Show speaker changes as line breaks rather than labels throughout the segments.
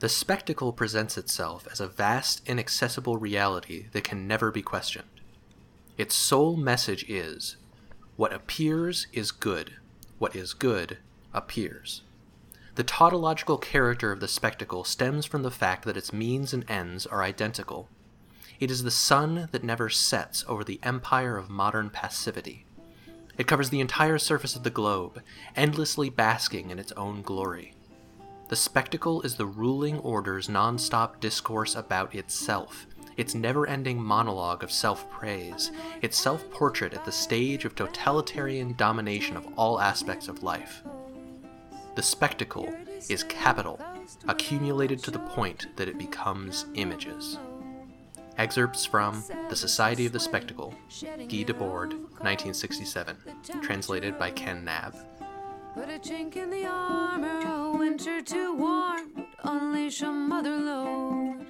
The spectacle presents itself as a vast, inaccessible reality that can never be questioned. Its sole message is what appears is good, what is good appears. The tautological character of the spectacle stems from the fact that its means and ends are identical. It is the sun that never sets over the empire of modern passivity. It covers the entire surface of the globe, endlessly basking in its own glory. The spectacle is the ruling order's non-stop discourse about itself, its never-ending monologue of self-praise, its self-portrait at the stage of totalitarian domination of all aspects of life. The spectacle is capital, accumulated to the point that it becomes images. Excerpts from The Society of the Spectacle, Guy Debord, 1967, translated by Ken Knabb. Put a chink in the armor, winter too warm, unleash a mother load.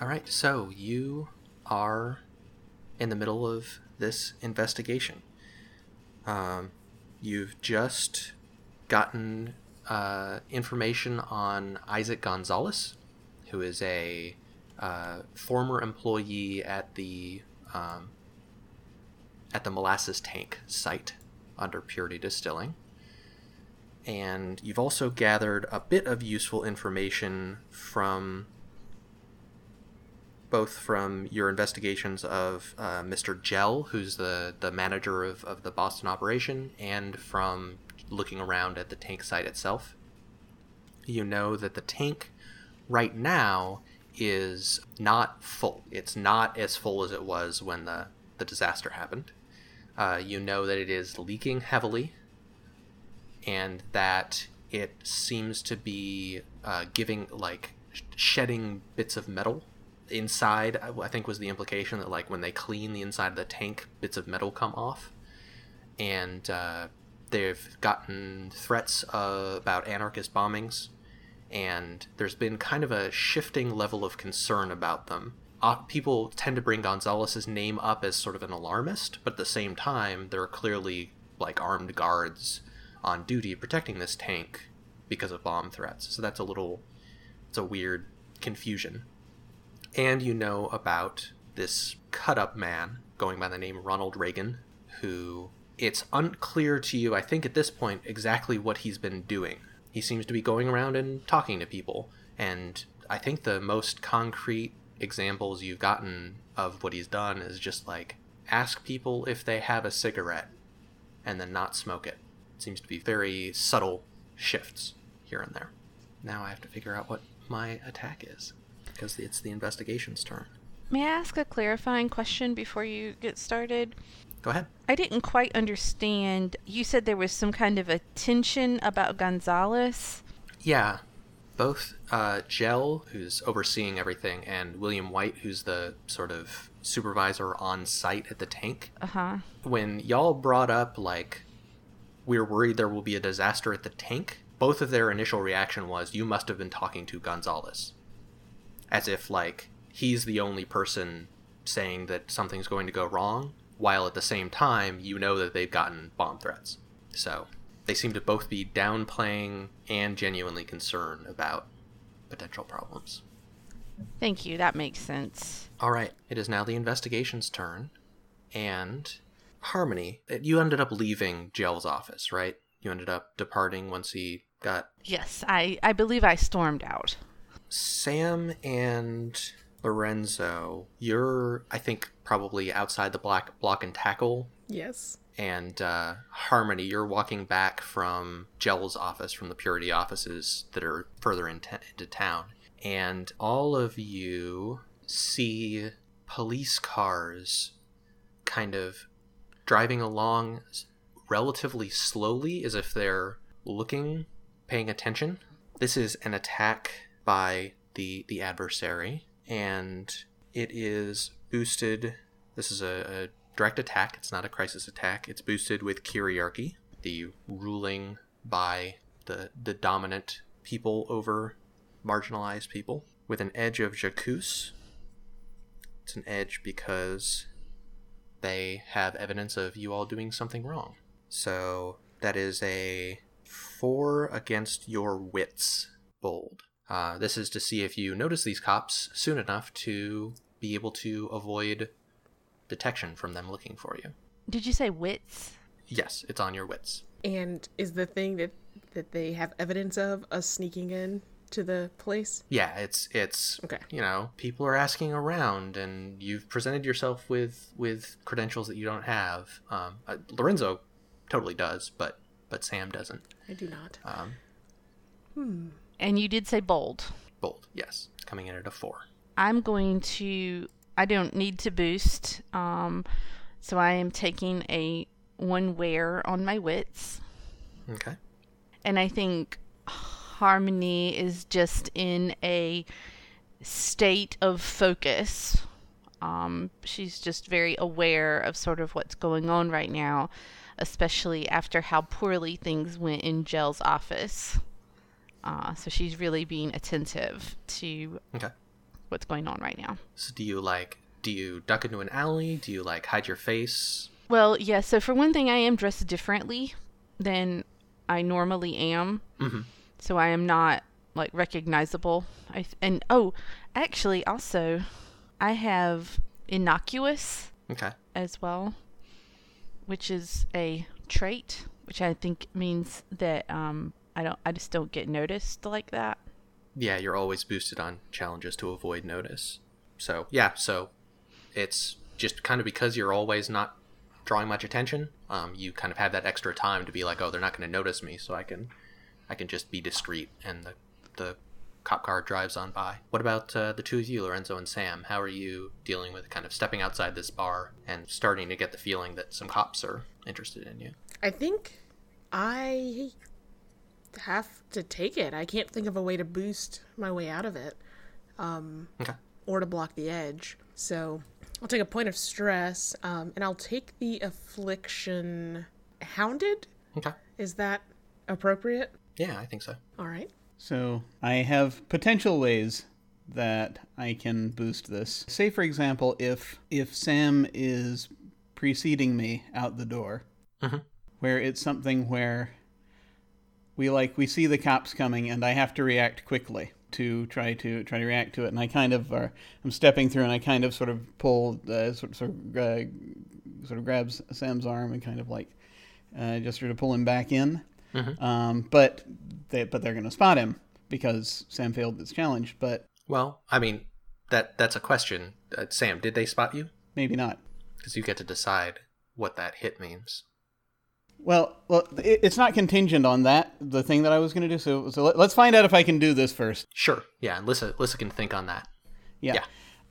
All right, so you are in the middle of this investigation. Um, you've just gotten uh, information on Isaac Gonzalez, who is a uh, former employee at the um, at the molasses tank site under Purity Distilling and you've also gathered a bit of useful information from both from your investigations of uh, Mr. Jell, who's the, the manager of, of the Boston operation, and from looking around at the tank site itself. You know that the tank right now is not full. It's not as full as it was when the, the disaster happened. Uh, you know that it is leaking heavily and that it seems to be uh, giving like shedding bits of metal inside i think was the implication that like when they clean the inside of the tank bits of metal come off. And uh, they've gotten threats uh, about anarchist bombings. And there's been kind of a shifting level of concern about them. Uh, people tend to bring gonzalez's name up as sort of an alarmist but at the same time there are clearly like armed guards on duty protecting this tank because of bomb threats. So that's a little, it's a weird confusion. And you know about this cut up man going by the name Ronald Reagan, who it's unclear to you, I think, at this point, exactly what he's been doing. He seems to be going around and talking to people. And I think the most concrete examples you've gotten of what he's done is just like ask people if they have a cigarette and then not smoke it seems to be very subtle shifts here and there. Now I have to figure out what my attack is because it's the investigation's turn.
May I ask a clarifying question before you get started?
Go ahead.
I didn't quite understand. You said there was some kind of a tension about Gonzalez.
Yeah. Both uh, Jell, who's overseeing everything, and William White, who's the sort of supervisor on site at the tank.
Uh huh.
When y'all brought up, like, we're worried there will be a disaster at the tank, both of their initial reaction was, you must have been talking to Gonzalez. As if, like, he's the only person saying that something's going to go wrong, while at the same time, you know that they've gotten bomb threats. So, they seem to both be downplaying and genuinely concerned about potential problems.
Thank you, that makes sense.
All right, it is now the investigation's turn, and Harmony, you ended up leaving Jell's office, right? You ended up departing once he got.
Yes, I, I believe I stormed out.
Sam and Lorenzo, you're, I think, probably outside the block, block and tackle.
Yes.
And uh, Harmony, you're walking back from Jell's office, from the Purity offices that are further in t- into town. And all of you see police cars kind of driving along relatively slowly as if they're looking, paying attention. This is an attack by the the adversary, and it is boosted. This is a, a direct attack. It's not a crisis attack. It's boosted with Kyriarchy, the ruling by the the dominant people over marginalized people, with an edge of Jacuz. It's an edge because they have evidence of you all doing something wrong. So that is a four against your wits bold. Uh, this is to see if you notice these cops soon enough to be able to avoid detection from them looking for you.
Did you say wits?
Yes, it's on your wits.
And is the thing that that they have evidence of us sneaking in to the place?
Yeah, it's it's
Okay.
you know people are asking around, and you've presented yourself with with credentials that you don't have. Um, uh, Lorenzo totally does, but but Sam doesn't.
I do not.
Um, hmm.
And you did say bold.
bold, yes, it's coming in at a four.
I'm going to. I don't need to boost, um, so I am taking a one wear on my wits,
Okay.
and I think Harmony is just in a state of focus. Um, she's just very aware of sort of what's going on right now, especially after how poorly things went in Jell's office. Uh, so she's really being attentive to
Okay.
what's going on right now.
So do you like do you duck into an alley? Do you like hide your face?
Well, yeah, so for one thing, I am dressed differently than I normally am.
Mhm.
So I am not like recognizable. I th- and oh, actually also I have innocuous
Okay.
as well, which is a trait, which I think means that um I don't I just don't get noticed like that.
Yeah, you're always boosted on challenges to avoid notice. So yeah, so it's just kind of because you're always not drawing much attention. Um, you kind of have that extra time to be like, oh, they're not going to notice me, so I can, I can just be discreet, and the the cop car drives on by. What about uh, the two of you, Lorenzo and Sam? How are you dealing with kind of stepping outside this bar and starting to get the feeling that some cops are interested in you?
I think I have to take it. I can't think of a way to boost my way out of it
Okay.
or to block the edge. So I'll take a point of stress um, and I'll take the affliction hounded.
Okay.
Is that appropriate?
Yeah, I think so.
All right.
So I have potential ways that I can boost this. Say for example, if if Sam is preceding me out the door,
Mhm.
where it's something where we like we see the cops coming and I have to react quickly to try to try to react to it, and I kind of are I'm stepping through and I kind of sort of pull uh, sort sort of uh, sort of grabs Sam's arm and kind of like uh, just sort of pull him back in. Um, but they but they're going to spot him because Sam failed this challenge. But
Well, I mean, that that's a question. Uh, Sam, did they spot you?
maybe not.
Because you get to decide what that hit means.
Well, well, it, it's not contingent on that. The thing that I was going to do. So, so let, let's find out if I can do this first.
Sure. Yeah, and Lissa, Lissa can think on that.
Yeah.
Yeah.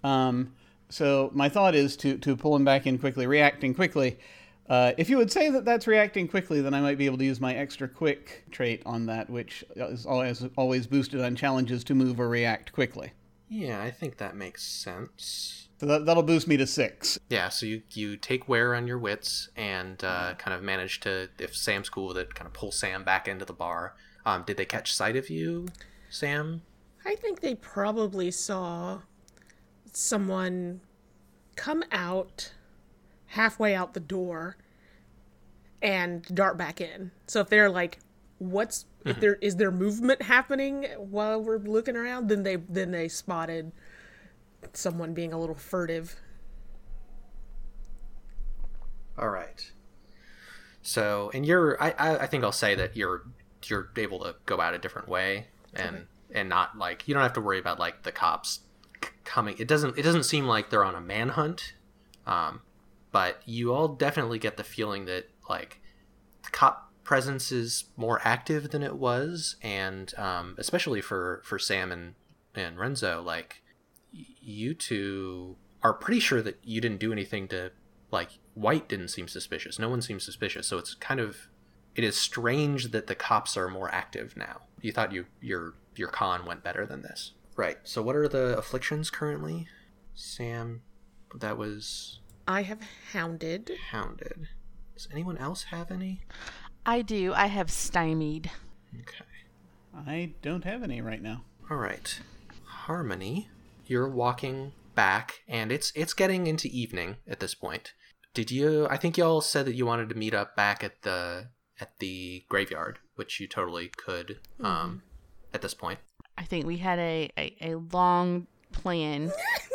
Um, so my thought is to to pull him back in quickly, reacting quickly. Uh, if you would say that that's reacting quickly, then I might be able to use my extra quick trait on that, which is always always boosted on challenges to move or react quickly.
Yeah, I think that makes sense.
So that, that'll boost me to six.
Yeah, so you, you take wear on your wits and uh, kind of manage to, if Sam's cool with it, kind of pull Sam back into the bar. Um, did they catch sight of you, Sam?
I think they probably saw someone come out halfway out the door and dart back in. So if they're like, "What's if there is there movement happening while we're looking around?" Then they then they spotted someone being a little furtive.
All right. So, and you're, I, I, I think I'll say that you're, you're able to go out a different way and, and not like, you don't have to worry about like the cops c- coming. It doesn't, it doesn't seem like they're on a manhunt. Um, but you all definitely get the feeling that like the cop presence is more active than it was. And, um, especially for, for Sam and, and Renzo, like you two are pretty sure that you didn't do anything to like white didn't seem suspicious. No one seems suspicious so it's kind of it is strange that the cops are more active now. You thought you your your con went better than this. Right. So what are the afflictions currently sam? That was
I have hounded.
hounded does anyone else have any
I do. I have stymied.
okay
I don't have any right now.
all right harmony you're walking back and it's it's getting into evening at this point did you i think y'all said that you wanted to meet up back at the at the graveyard which you totally could um at this point
I think we had a, a, a long plan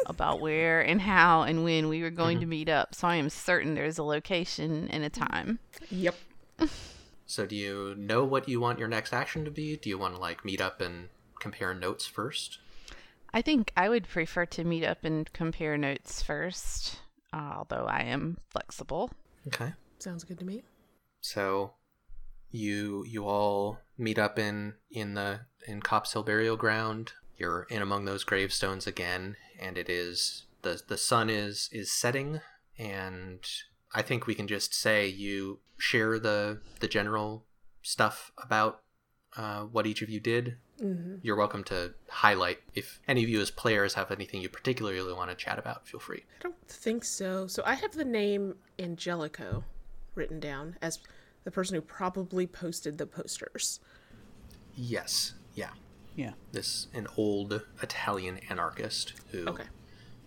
about where and how and when we were going to meet up. So I am certain there's a location and a time.
Yep.
So, do you know what you want your next action to be? Do you want to like meet up and compare notes first?
I think I would prefer to meet up and compare notes first, uh, although I am flexible.
Okay.
Sounds good to me.
So, you you all meet up in in the in Copp's Hill burial ground. You're in among those gravestones again, and it is the the sun is is setting, and I think we can just say you share the the general stuff about uh, what each of you did.
hmm
You're welcome to highlight if any of you as players have anything you particularly want to chat about. Feel free.
I don't think so. So I have the name Angelico written down as the person who probably posted the posters.
Yes. Yeah.
Yeah.
This an old Italian anarchist who
Okay.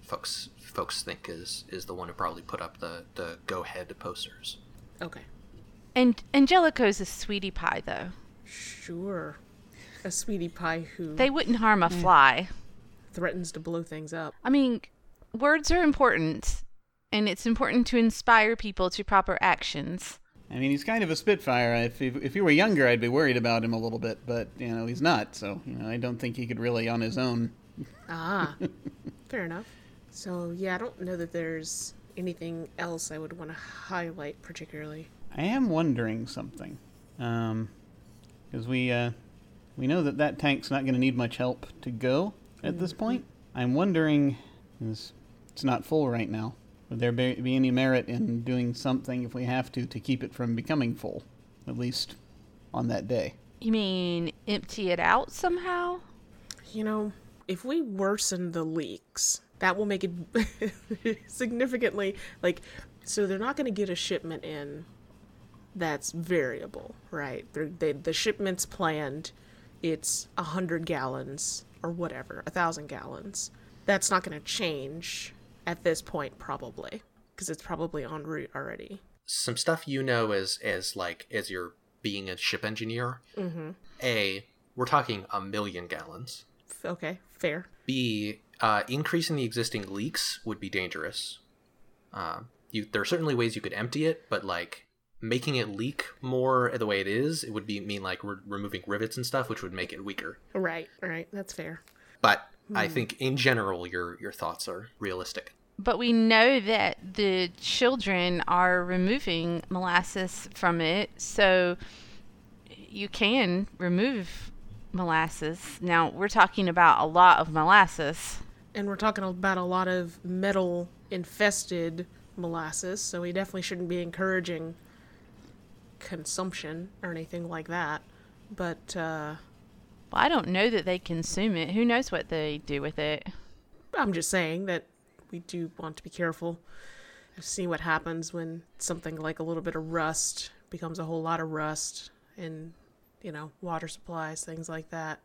folks folks think is is the one who probably put up the the go ahead posters.
Okay.
And Angelico's a sweetie pie, though.
Sure. A sweetie pie who
They wouldn't harm a hmm. fly.
threatens to blow things up.
I mean, words are important, and it's important to inspire people to proper actions.
I mean, he's kind of a spitfire. If he, if he were younger, I'd be worried about him a little bit, but you know, he's not. So you know, I don't think he could really on his own.
Ah, fair enough. So yeah, I don't know that there's anything else I would want to highlight particularly.
I am wondering something, because we uh, we know that that tank's not going to need much help to go at this point. I'm wondering, it's not full right now. Would there be, be any merit in doing something if we have to to keep it from becoming full, at least on that day?
You mean empty it out somehow?
You know, if we worsen the leaks, that will make it significantly like. So they're not going to get a shipment in that's variable, right? They're, the shipment's planned. It's a hundred gallons or whatever, a thousand gallons. That's not going to change at this point, probably, because it's probably en route already.
Some stuff you know as as like as you're being a ship engineer.
Mm-hmm.
A, we're talking a million gallons.
Okay, fair.
B, uh, increasing the existing leaks would be dangerous. Uh, you there are certainly ways you could empty it, but like making it leak more the way it is, it would be mean like re- removing rivets and stuff, which would make it weaker.
Right, right. That's fair.
But I think in general, your your thoughts are realistic.
But we know that the children are removing molasses from it, so you can remove molasses. Now, we're talking about a lot of molasses.
And we're talking about a lot of metal infested molasses, so we definitely shouldn't be encouraging consumption or anything like that. But uh,
Well, I don't know that they consume it. Who knows what they do with it?
I'm just saying that we do want to be careful. I've seen what happens when something like a little bit of rust becomes a whole lot of rust and you know, water supplies, things like that.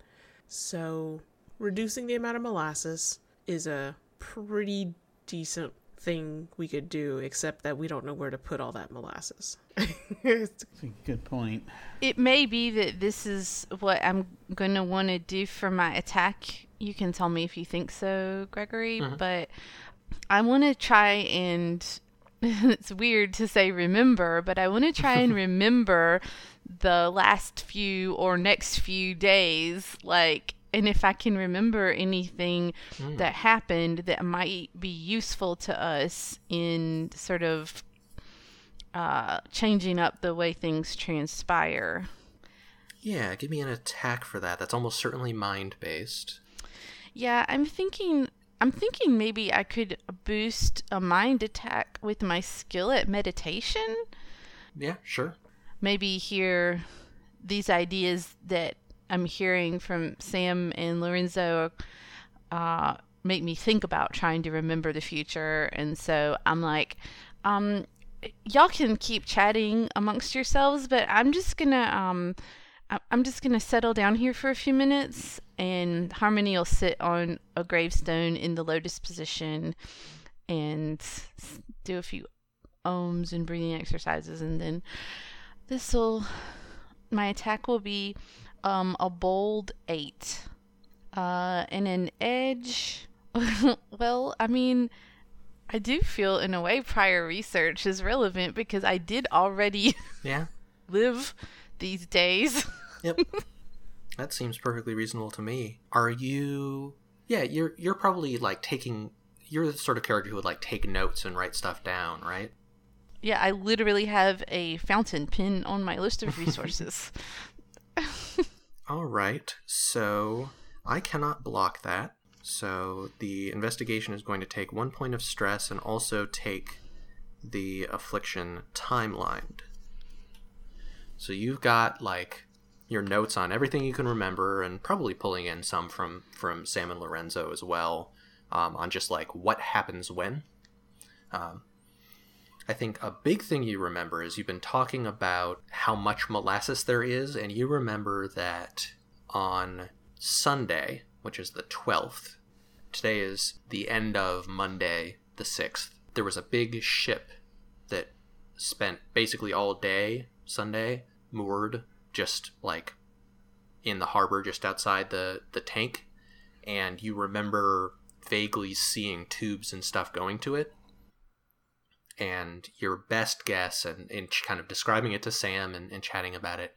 So, reducing the amount of molasses is a pretty decent thing we could do, except that we don't know where to put all that molasses.
That's a good point.
It may be that this is what I'm going to want to do for my attack. You can tell me if you think so, Gregory, uh-huh. but I want to try and it's weird to say remember, but I want to try and remember the last few or next few days like and if I can remember anything that happened that might be useful to us in sort of uh, changing up the way things transpire.
Yeah, give me an attack for that. That's almost certainly mind based.
Yeah, I'm thinking I'm thinking maybe I could boost a mind attack with my skill at meditation.
Yeah, sure.
Maybe hear these ideas that I'm hearing from Sam and Lorenzo uh, make me think about trying to remember the future. And so I'm like, um, y'all can keep chatting amongst yourselves, but I'm just gonna um, I- I'm just gonna settle down here for a few minutes, and Harmony will sit on a gravestone in the lotus position and do a few ohms and breathing exercises, and then this will my attack will be um, a bold eight. Uh, and an edge. well, I mean, I do feel in a way prior research is relevant because I did already
Yeah.
live these days.
Yep. that seems perfectly reasonable to me. Are you Yeah, you're you're probably like taking you're the sort of character who would like take notes and write stuff down, right?
yeah, I literally have a fountain pen on my list of resources.
All right. So I cannot block that. So the investigation is going to take one point of stress and also take the affliction timelined. So you've got like your notes on everything you can remember, and probably pulling in some from from Sam and Lorenzo as well, um, on just like what happens when. Um, I think a big thing you remember is you've been talking about how much molasses there is, and you remember that on Sunday, which is the 12th, today is the end of Monday, the 6th, there was a big ship that spent basically all day Sunday moored just like in the harbor just outside the, the tank, and you remember vaguely seeing tubes and stuff going to it. And your best guess and in kind of describing it to sam and, and chatting about it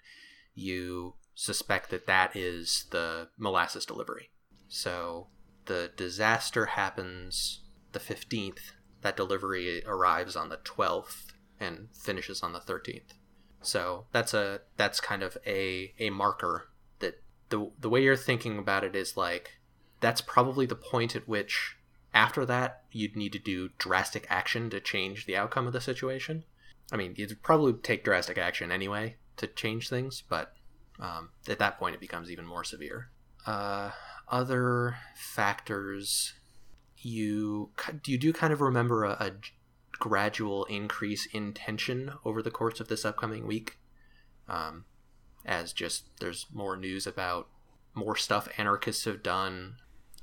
you suspect that that is the molasses delivery. So the disaster happens the 15th that delivery arrives on the 12th and finishes on the 13th so that's a that's kind of a a marker that the the way you're thinking about it is like that's probably the point at which after that you'd need to do drastic action to change the outcome of the situation. I mean you'd probably take drastic action anyway to change things but um, at that point it becomes even more severe. Uh, other factors you you do kind of remember a, a gradual increase in tension over the course of this upcoming week um, as just there's more news about more stuff anarchists have done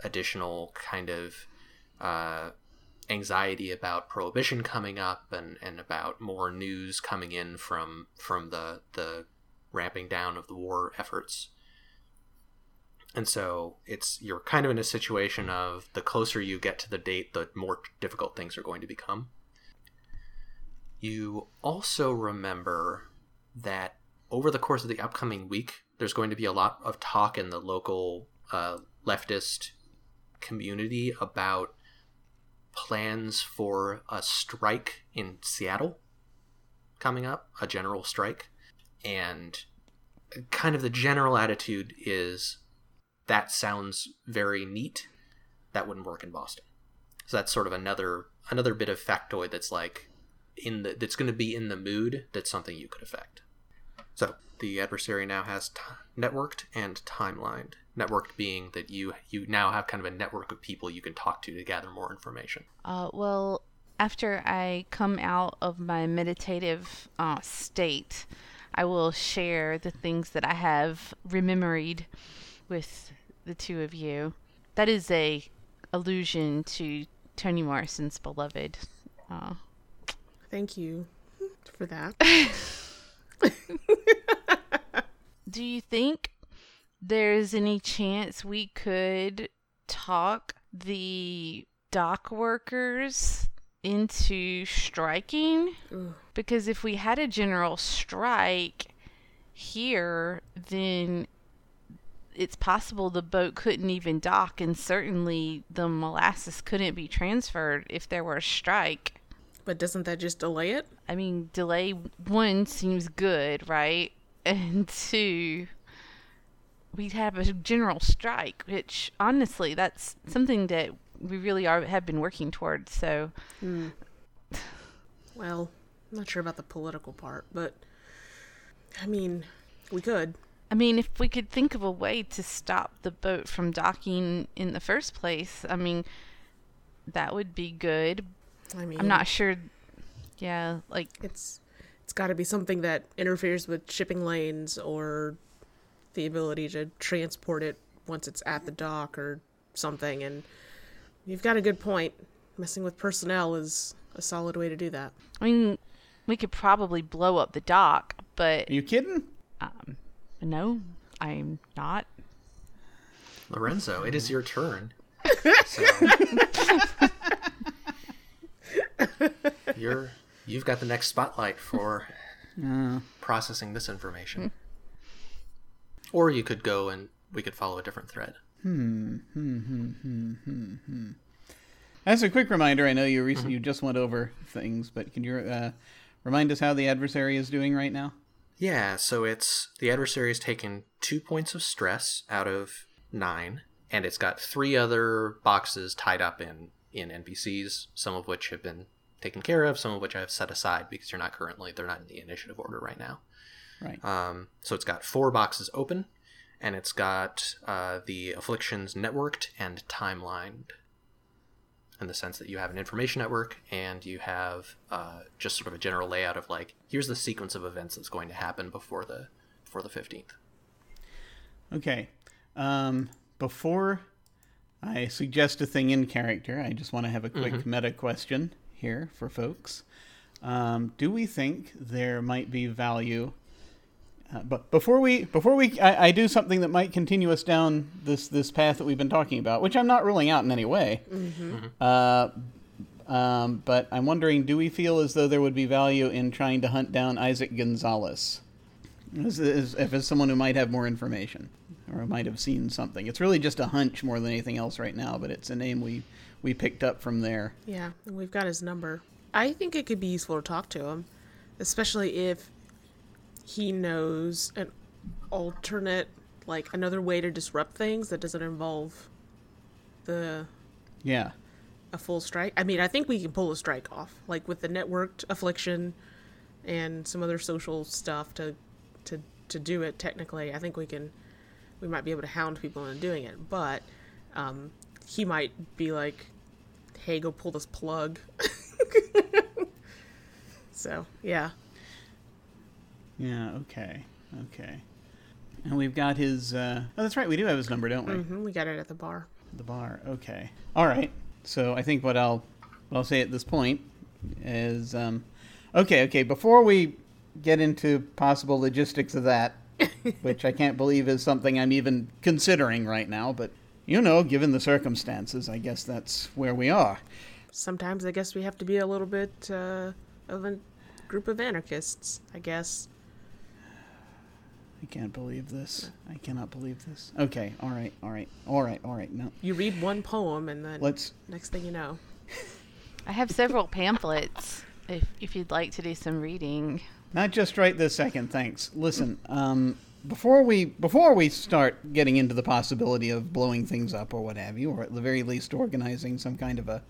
additional kind of uh, anxiety about prohibition coming up and, and about more news coming in from from the the ramping down of the war efforts. And so it's you're kind of in a situation of the closer you get to the date, the more difficult things are going to become. You also remember that over the course of the upcoming week, there's going to be a lot of talk in the local uh, leftist community about plans for a strike in Seattle coming up, a general strike. And kind of the general attitude is that sounds very neat. That wouldn't work in Boston. So that's sort of another another bit of factoid that's like in the that's going to be in the mood that's something you could affect. So the adversary now has t- networked and timelined. Networked being that you you now have kind of a network of people you can talk to to gather more information.
Uh, well, after I come out of my meditative uh, state, I will share the things that I have rememoried with the two of you. That is a allusion to Toni Morrison's beloved. Uh,
Thank you for that.
do you think there's any chance we could talk the dock workers into striking?
Ugh.
Because if we had a general strike here, then it's possible the boat couldn't even dock, and certainly the molasses couldn't be transferred if there were a strike.
But doesn't that just delay it?
I mean, delay one seems good, right? And two, we'd have a general strike, which honestly, that's something that we really are have been working towards. So, hmm.
Well, I'm not sure about the political part, but I mean, we could.
I mean, if we could think of a way to stop the boat from docking in the first place, I mean, that would be good.
I mean,
I'm not sure. Yeah, like
It's it's got to be something that interferes with shipping lanes or the ability to transport it once it's at the dock or something. And you've got a good point. Messing with personnel is a solid way to do that.
I mean, we could probably blow up the dock, but
Are you kidding?
um, no, I'm not.
Lorenzo, it is your turn. So, you're you've got the next spotlight for processing this information. Or you could go and we could follow a different thread. Hmm. Hmm. Hmm. Hmm. Hmm. hmm.
As a quick reminder, I know you rec- you just went over things, but can you uh, remind us how the adversary is doing right now?
Yeah, so it's the adversary has taken two points of stress out of nine, and it's got three other boxes tied up in in NPCs, some of which have been taken care of, some of which I have set aside because you're not currently they're not in the initiative order right now.
Right.
Um, so it's got four boxes open, and it's got uh, the afflictions networked and timelined. In the sense that you have an information network and you have uh, just sort of a general layout of like here's the sequence of events that's going to happen before the before the fifteenth.
Okay. Um, before I suggest a thing in character, I just want to have a quick meta question here for folks. Um, do we think there might be value? Uh, but before we before we I, I do something that might continue us down this this path that we've been talking about, which I'm not ruling out in any way. Uh, um, but I'm wondering, do we feel as though there would be value in trying to hunt down Isaac Gonzalez? As, as, if it's someone who might have more information or might have seen something. It's really just a hunch more than anything else right now, but it's a name we, we picked up from there.
Yeah, and we've got his number. I think it could be useful to talk to him, especially if he knows an alternate, like another way to disrupt things that doesn't involve the
Yeah.
a full strike. I mean, I think we can pull a strike off, like with the networked affliction and some other social stuff to to to do it. Technically, I think we can we might be able to hound people into doing it, but um, he might be like, "Hey, go pull this plug." so yeah,
Yeah, okay. Okay. And we've got his. Uh, oh, that's right. We do have his number, don't we?
hmm we got it at the bar.
The bar. Okay. All right. So I think what I'll what I'll say at this point is, um, okay, okay. Before we get into possible logistics of that, which I can't believe is something I'm even considering right now, but you know, given the circumstances, I guess that's where we are.
Sometimes I guess we have to be a little bit uh, of a group of anarchists. I guess.
I can't believe this. I cannot believe this. Okay. All right. All right. All right. All right. No.
You read one poem and then
Let's.
next thing you know.
I have several pamphlets if, if you'd like to do some reading.
Not just right this second, thanks. Listen, um, before we before we start getting into the possibility of blowing things up or what have you, or at the very least organizing some kind of a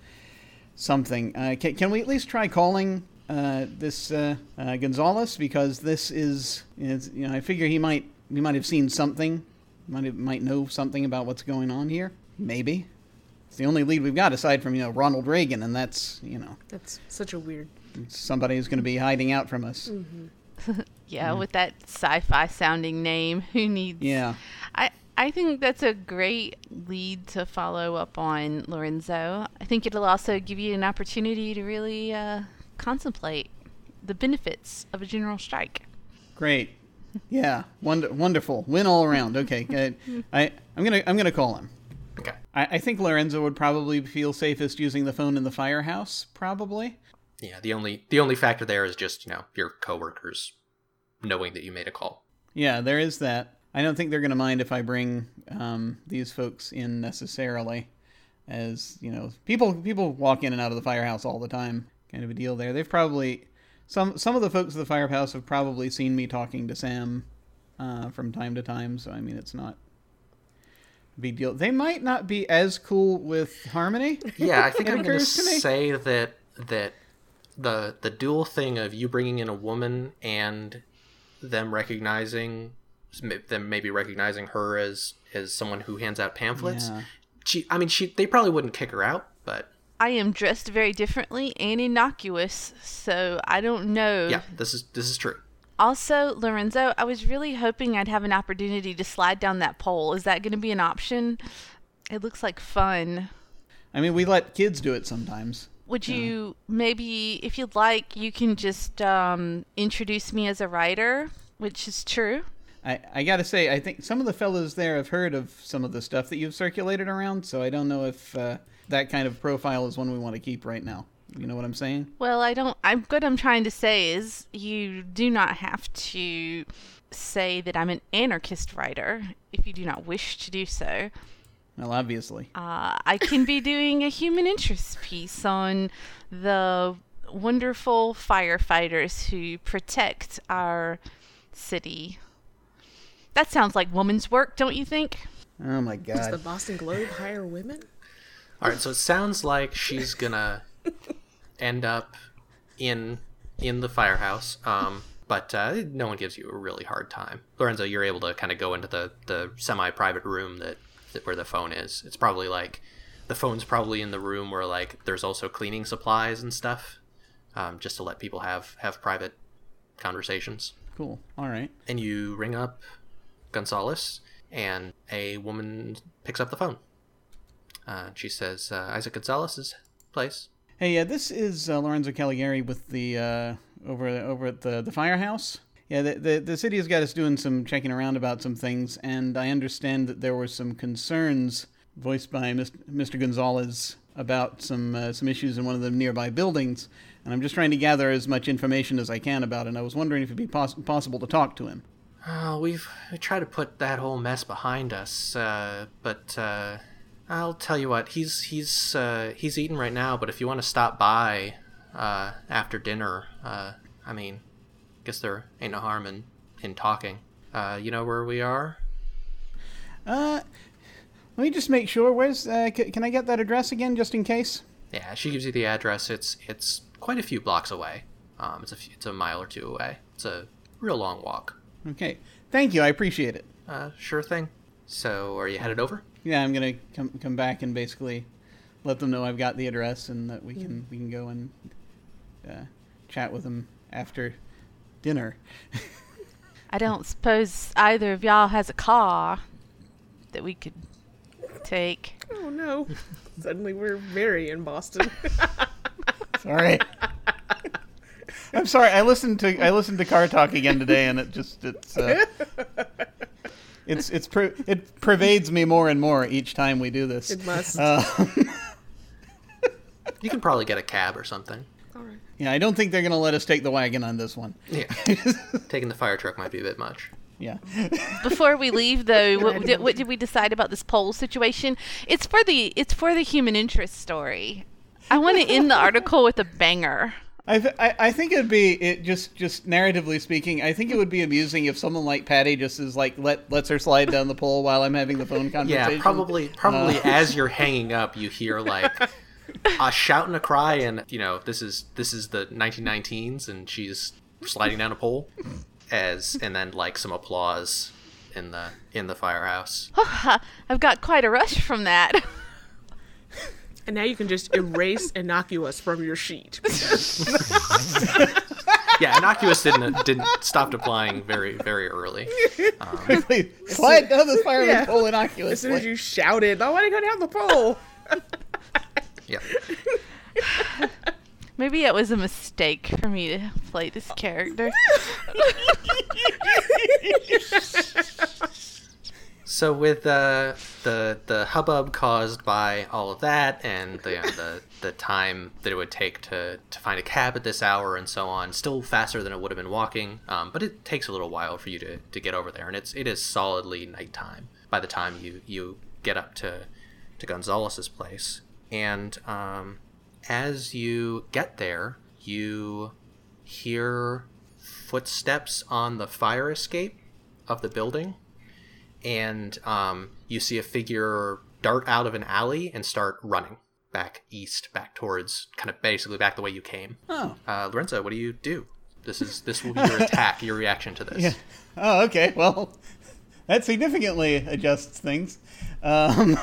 something, uh, can, can we at least try calling uh, this uh, uh, Gonzalez because this is, is you know I figure he might he might have seen something, might have, might know something about what's going on here. Maybe it's the only lead we've got aside from you know Ronald Reagan, and that's you know
That's such a weird.
Somebody who's going to be hiding out from us.
Yeah, with that sci-fi sounding name, who needs?
Yeah.
I I think that's a great lead to follow up on Lorenzo. I think it'll also give you an opportunity to really uh, contemplate the benefits of a general strike.
Great. Yeah, wonder, wonderful. Win all around. Okay, good. I I'm gonna I'm gonna call him.
Okay.
I, I think Lorenzo would probably feel safest using the phone in the firehouse. Probably.
Yeah, the only the only factor there is just, you know, your coworkers knowing that you made a call.
Yeah, there is that. I don't think they're gonna mind if I bring um, these folks in necessarily, as you know, people people walk in and out of the firehouse all the time. Kind of a deal there. They've probably some some of the folks at the firehouse have probably seen me talking to Sam uh, from time to time. So I mean, it's not a big deal. They might not be as cool with Harmony.
Yeah, I think I'm going to
to
say that that the the dual thing of you bringing in a woman and them recognizing them maybe recognizing her as as someone who hands out pamphlets.
Yeah.
She, I mean, she they probably wouldn't kick her out, but
I am dressed very differently and innocuous, so I don't know.
yeah, this is this is true.
Also, Lorenzo, I was really hoping I'd have an opportunity to slide down that pole. Is that going to be an option? It looks like fun.
I mean, we let kids do it sometimes.
Would you maybe, if you'd like, you can just um, introduce me as a writer, which is true.
I, I gotta say, I think some of the fellows there have heard of some of the stuff that you've circulated around, so I don't know if uh, that kind of profile is one we want to keep right now. You know what I'm saying?
Well, I don't. I'm what I'm trying to say is you do not have to say that I'm an anarchist writer if you do not wish to do so.
Well, obviously.
Uh, I can be doing a human interest piece on the wonderful firefighters who protect our city. That sounds like woman's work, don't you think?
Oh my god.
Does the. Boston Globe hire women?
All right, so it sounds like she's gonna end up in in the firehouse. Um, but uh, no one gives you a really hard time. Lorenzo, you're able to kind of go into the the semi-private room that, that where the phone is. It's probably like the phone's probably in the room where like there's also cleaning supplies and stuff, um, just to let people have have private conversations.
Cool. All right.
And you ring up Gonzalez, and a woman picks up the phone. Uh, she says, uh, "Isaac Gonzalez's place."
Hey, yeah, this is uh, Lorenzo Caligari with the uh, over over at the the firehouse. Yeah, the, the the city has got us doing some checking around about some things, and I understand that there were some concerns voiced by Mr. Gonzalez about some uh, some issues in one of the nearby buildings, and I'm just trying to gather as much information as I can about it. And I was wondering if it'd be poss- possible to talk to him.
Oh, we've we tried to put that whole mess behind us, uh, but uh, I'll tell you what. He's he's uh, he's eating right now. But if you want to stop by uh, after dinner, uh, I mean, guess there ain't no harm in in talking. Uh, you know where we are?
Uh, let me just make sure. Where's uh, c- can I get that address again, just in case?
Yeah, she gives you the address. It's it's quite a few blocks away. Um, it's a few, it's a mile or two away. It's a real long walk.
Okay, thank you. I appreciate it.
Uh, sure thing. So, are you headed over?
Yeah, I'm gonna come come back and basically let them know I've got the address and that we can we can go and uh, chat with them after dinner.
I don't suppose either of y'all has a car that we could take.
Oh no. Suddenly we're very in Boston.
Sorry. I'm sorry. I listened to I listened to Car Talk again today, and it just it's uh, it's it's pre- it pervades me more and more each time we do this.
it must.
Um,
You can probably get a cab or something.
All right.
yeah, I don't think they're gonna let us take the wagon on this one.
Yeah, taking the fire truck might be a bit much.
Yeah.
Before we leave, though, what, did, what did we decide about this poll situation? It's for the it's for the human interest story. I want to end the article with a banger.
I, th- I I think it'd be it just just narratively speaking. I think it would be amusing if someone like Patty just is like let lets her slide down the pole while I'm having the phone conversation.
Yeah, probably probably uh, as you're hanging up, you hear like a shout and a cry, and you know this is this is the 1919s, and she's sliding down a pole, as and then like some applause in the in the firehouse.
I've got quite a rush from that.
And now you can just erase innocuous from your sheet.
Yeah, innocuous didn't didn't stopped applying very very early.
Please, um, slide down the fireman's
Yeah.
pole
As soon as you shouted, I want to go down the pole.
Yeah,
Maybe it was a mistake for me to play this character.
So with uh, the the hubbub caused by all of that, and the the, the time that it would take to, to find a cab at this hour and so on, still faster than it would have been walking. Um, but it takes a little while for you to, to get over there, and it's it is solidly nighttime by the time you you get up to to Gonzalez's place. And um, as you get there, you hear footsteps on the fire escape of the building and um, you see a figure dart out of an alley and start running back east, back towards kind of basically back the way you came.
Oh,
Uh, Lorenzo, what do you do? This is this will be your attack, your reaction to this.
yeah. Oh, okay. Well, that significantly adjusts things. Um,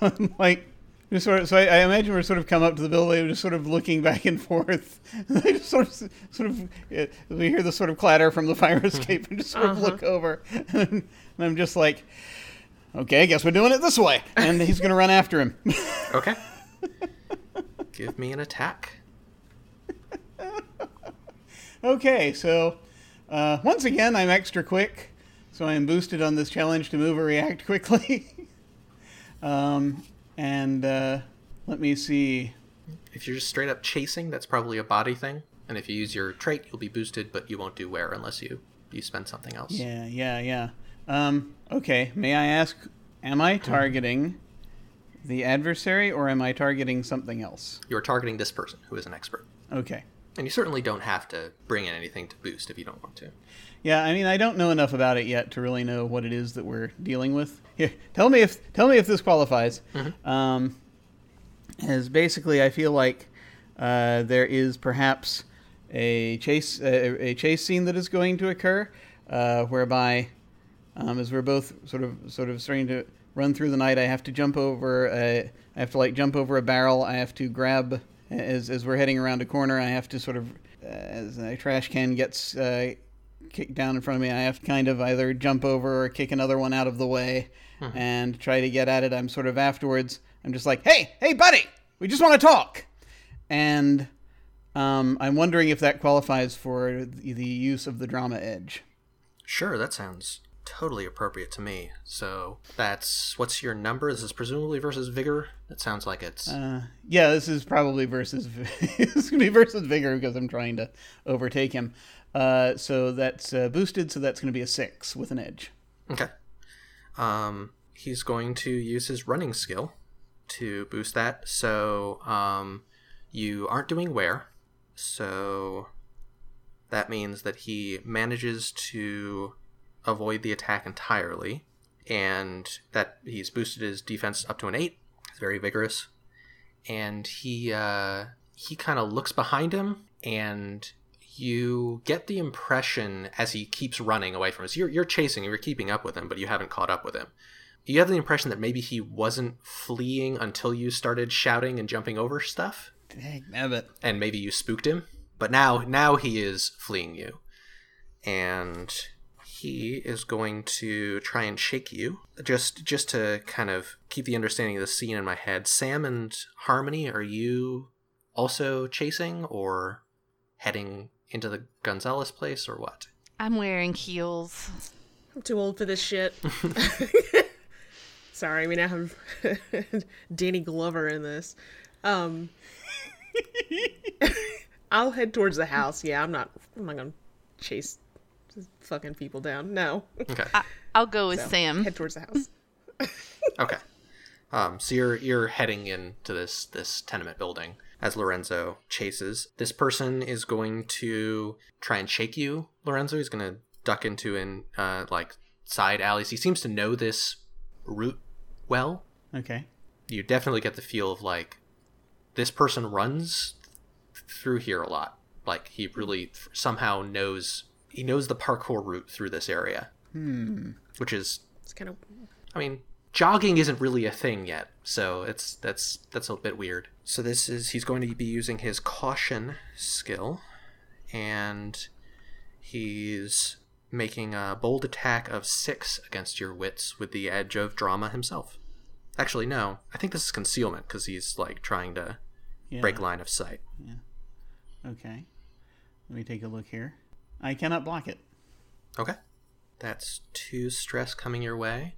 so I'm like, just sort of, so I, I imagine we're sort of come up to the building, just sort of looking back and forth. I just sort of, sort of, uh, we hear the sort of clatter from the fire escape, and just sort of look over, and I'm just like, okay, I guess we're doing it this way, and he's gonna run after him.
Okay. Give me an attack.
Okay, so Uh, once again, I'm extra quick, so I am boosted on this challenge to move or react quickly. um, and uh, let me see.
If you're just straight up chasing, that's probably a body thing. And if you use your trait, you'll be boosted, but you won't do wear unless you you spend something else.
Yeah, yeah, yeah. Um, okay, may I ask, am I targeting the adversary or am I targeting something else?
You're targeting this person who is an expert.
Okay.
And you certainly don't have to bring in anything to boost if you don't want to.
Yeah, I mean, I don't know enough about it yet to really know what it is that we're dealing with. Here, tell me if tell me if this qualifies. Um, as basically, I feel like uh, there is perhaps a chase a, a chase scene that is going to occur, uh, whereby, um, as we're both sort of sort of starting to run through the night, I have to jump over. A, I have to like jump over a barrel. I have to grab as as we're heading around a corner. I have to sort of uh, as a trash can gets uh, kicked down in front of me. I have to kind of either jump over or kick another one out of the way and try to get at it. I'm sort of afterwards. I'm just like, hey, hey, buddy, we just want to talk. And um, I'm wondering if that qualifies for the, the use of the drama edge.
Sure, that sounds totally appropriate to me. So that's what's your number? This is presumably versus vigor. That sounds like it's
Uh, yeah, this is probably versus. it's gonna be versus vigor because I'm trying to overtake him. Uh, so that's uh, boosted. So that's gonna be a six with an edge.
okay. Um, he's going to use his running skill to boost that. So um, you aren't doing wear. So that means that he manages to avoid the attack entirely, and that he's boosted his defense up to an eight. He's very vigorous, and he uh, he kind of looks behind him, and you get the impression as he keeps running away from us. You're you're chasing, you're keeping up with him, but you haven't caught up with him. You have the impression that maybe he wasn't fleeing until you started shouting and jumping over stuff
Dang, nabbit.
and maybe you spooked him but now now he is fleeing you and he is going to try and shake you just just to kind of keep the understanding of the scene in my head sam and harmony are you also chasing or heading into the gonzalez place or what
I'm wearing heels.
I'm too old for this shit. Sorry, we now have Danny Glover in this. Um, I'll head towards the house. Yeah, I'm not. I'm not gonna chase fucking people down. No,
okay
I, I'll go with
So,
Sam.
Head towards the house.
Okay. Um, so you're you're heading into this this tenement building as Lorenzo chases. This person is going to try and shake you, Lorenzo. He's going to duck into in uh, like side alleys. He seems to know this route well.
Okay.
You definitely get the feel of like this person runs th- through here a lot. Like he really th- somehow knows he knows the parkour route through this area,
Hmm.
which is
It's kind of
I mean, jogging isn't really a thing yet, so it's that's that's a bit weird. So this is he's going to be using his caution skill, and he's making a bold attack of six against your wits with the edge of drama himself. Actually, no, I think this is concealment because he's like trying to
Yeah.
break line of sight. Yeah.
Okay. Let me take a look here. I cannot block it.
Okay, that's two stress coming your way.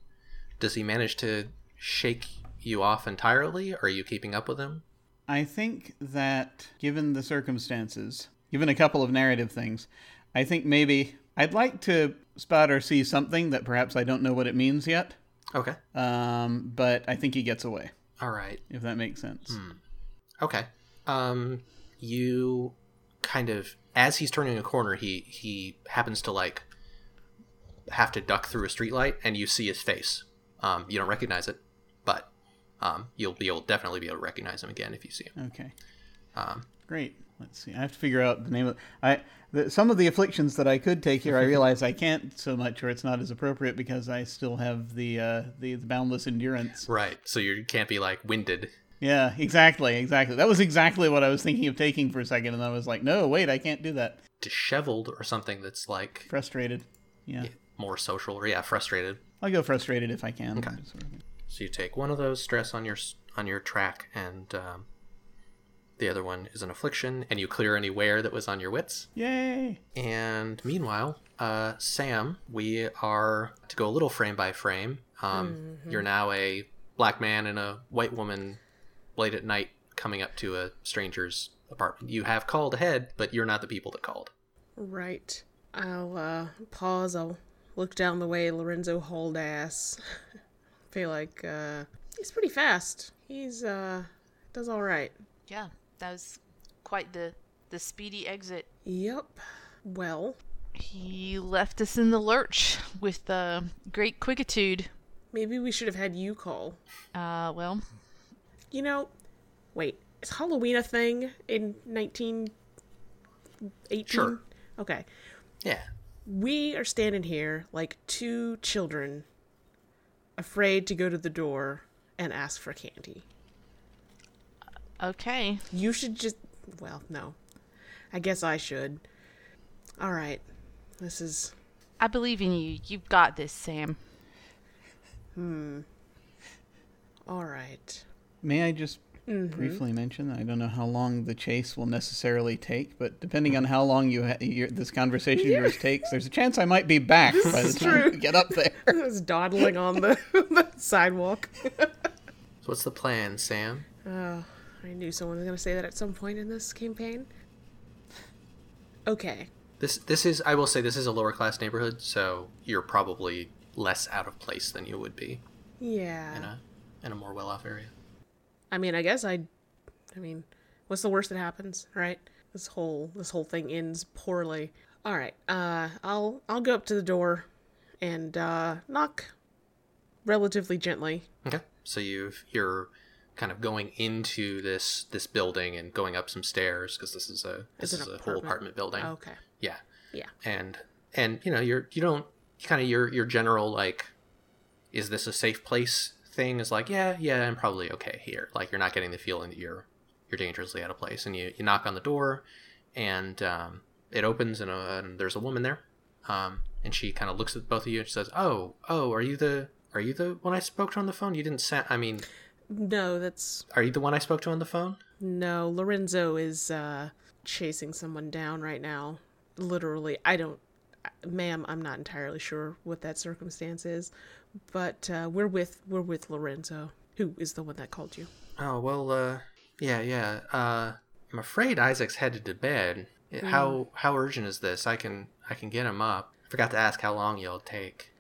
Does he manage to shake you off entirely? Or are you keeping up with him?
I think that given the circumstances, given a couple of narrative things, I think maybe I'd like to spot or see something that perhaps I don't know what it means yet.
Okay.
Um, but I think he gets away,
All right.
if that makes sense.
Okay. Um, you kind of as he's turning a corner, he he happens to like have to duck through a streetlight, and you see his face. Um, you don't recognize it, but um, you'll be able definitely be able to recognize him again if you see him.
Okay.
Um,
Great. Let's see. I have to figure out the name of I. The, some of the afflictions that I could take here, I realize I can't so much, or it's not as appropriate because I still have the uh, the, the boundless endurance.
right. So you can't be like winded.
Yeah, exactly, exactly. That was exactly what I was thinking of taking for a second, and I was like, no, wait, I can't do that.
disheveled or something that's like
Frustrated. Yeah,
more social or yeah frustrated
I'll go frustrated if I can.
Okay.
Sort of.
so you take one of those stress on your on your track and um, The other one is an affliction, and you clear any wear that was on your wits.
Yay!
And meanwhile, uh, Sam, we are to go a little frame by frame. Um, You're now a black man and a white woman late at night coming up to a stranger's apartment. You have called ahead, but you're not the people that called.
Right. I'll uh, pause. I'll look down the way Lorenzo hauled ass. Feel like uh, he's pretty fast. He's uh, does all right.
Yeah, that was quite the the speedy exit.
Yep. Well,
He left us in the lurch with uh, great quickitude.
maybe we should have had you call.
Uh, well,
You know, wait. Is Halloween a thing in 1918?
Sure.
Okay.
Yeah.
We are standing here like two children afraid to go to the door and ask for candy.
okay.
You should just. Well, no. I guess I should. All right. This is.
I believe in you. You've got this, Sam. Hmm.
All right.
May I just
Mm-hmm.
briefly mention? I don't know how long the chase will necessarily take, but depending on how long you ha- your, this conversation of yours takes, there's a chance I might be back by the
is
time
true.
we get up there.
I was dawdling on the, the sidewalk.
So what's the plan, Sam?
Oh, I knew someone was going to say that at some point in this campaign. Okay.
This this is I will say this is a lower class neighborhood, so you're probably less out of place than you would be
Yeah.
in a in a more well off area.
I mean, I guess I. I mean, what's the worst that happens, right? This whole this whole thing ends poorly. All right. Uh, I'll I'll go up to the door, and uh, knock, relatively gently.
Okay. So you've you're kind of going into this this building and going up some stairs because this is a this is a whole
apartment.
apartment building.
Okay.
Yeah.
Yeah.
And and you know you're you don't kind of your your general like is this a safe place thing is like yeah yeah I'm probably okay here like you're not getting the feeling that you're you're dangerously out of place and you you knock on the door and um, it opens and, uh, and there's a woman there um, and she kind of looks at both of you and she says oh oh are you the are you the one I spoke to on the phone you didn't sound I mean
No, that's
are you the one I spoke to on the phone
no. Lorenzo is uh, chasing someone down right now. Literally, I don't, ma'am. I'm not entirely sure what that circumstance is, but uh, we're with we're with Lorenzo, who is the one that called you.
Oh well, uh, yeah, yeah. Uh, I'm afraid Isaac's headed to bed. How how urgent is this? I can I can get him up. Forgot to ask how long you'll take.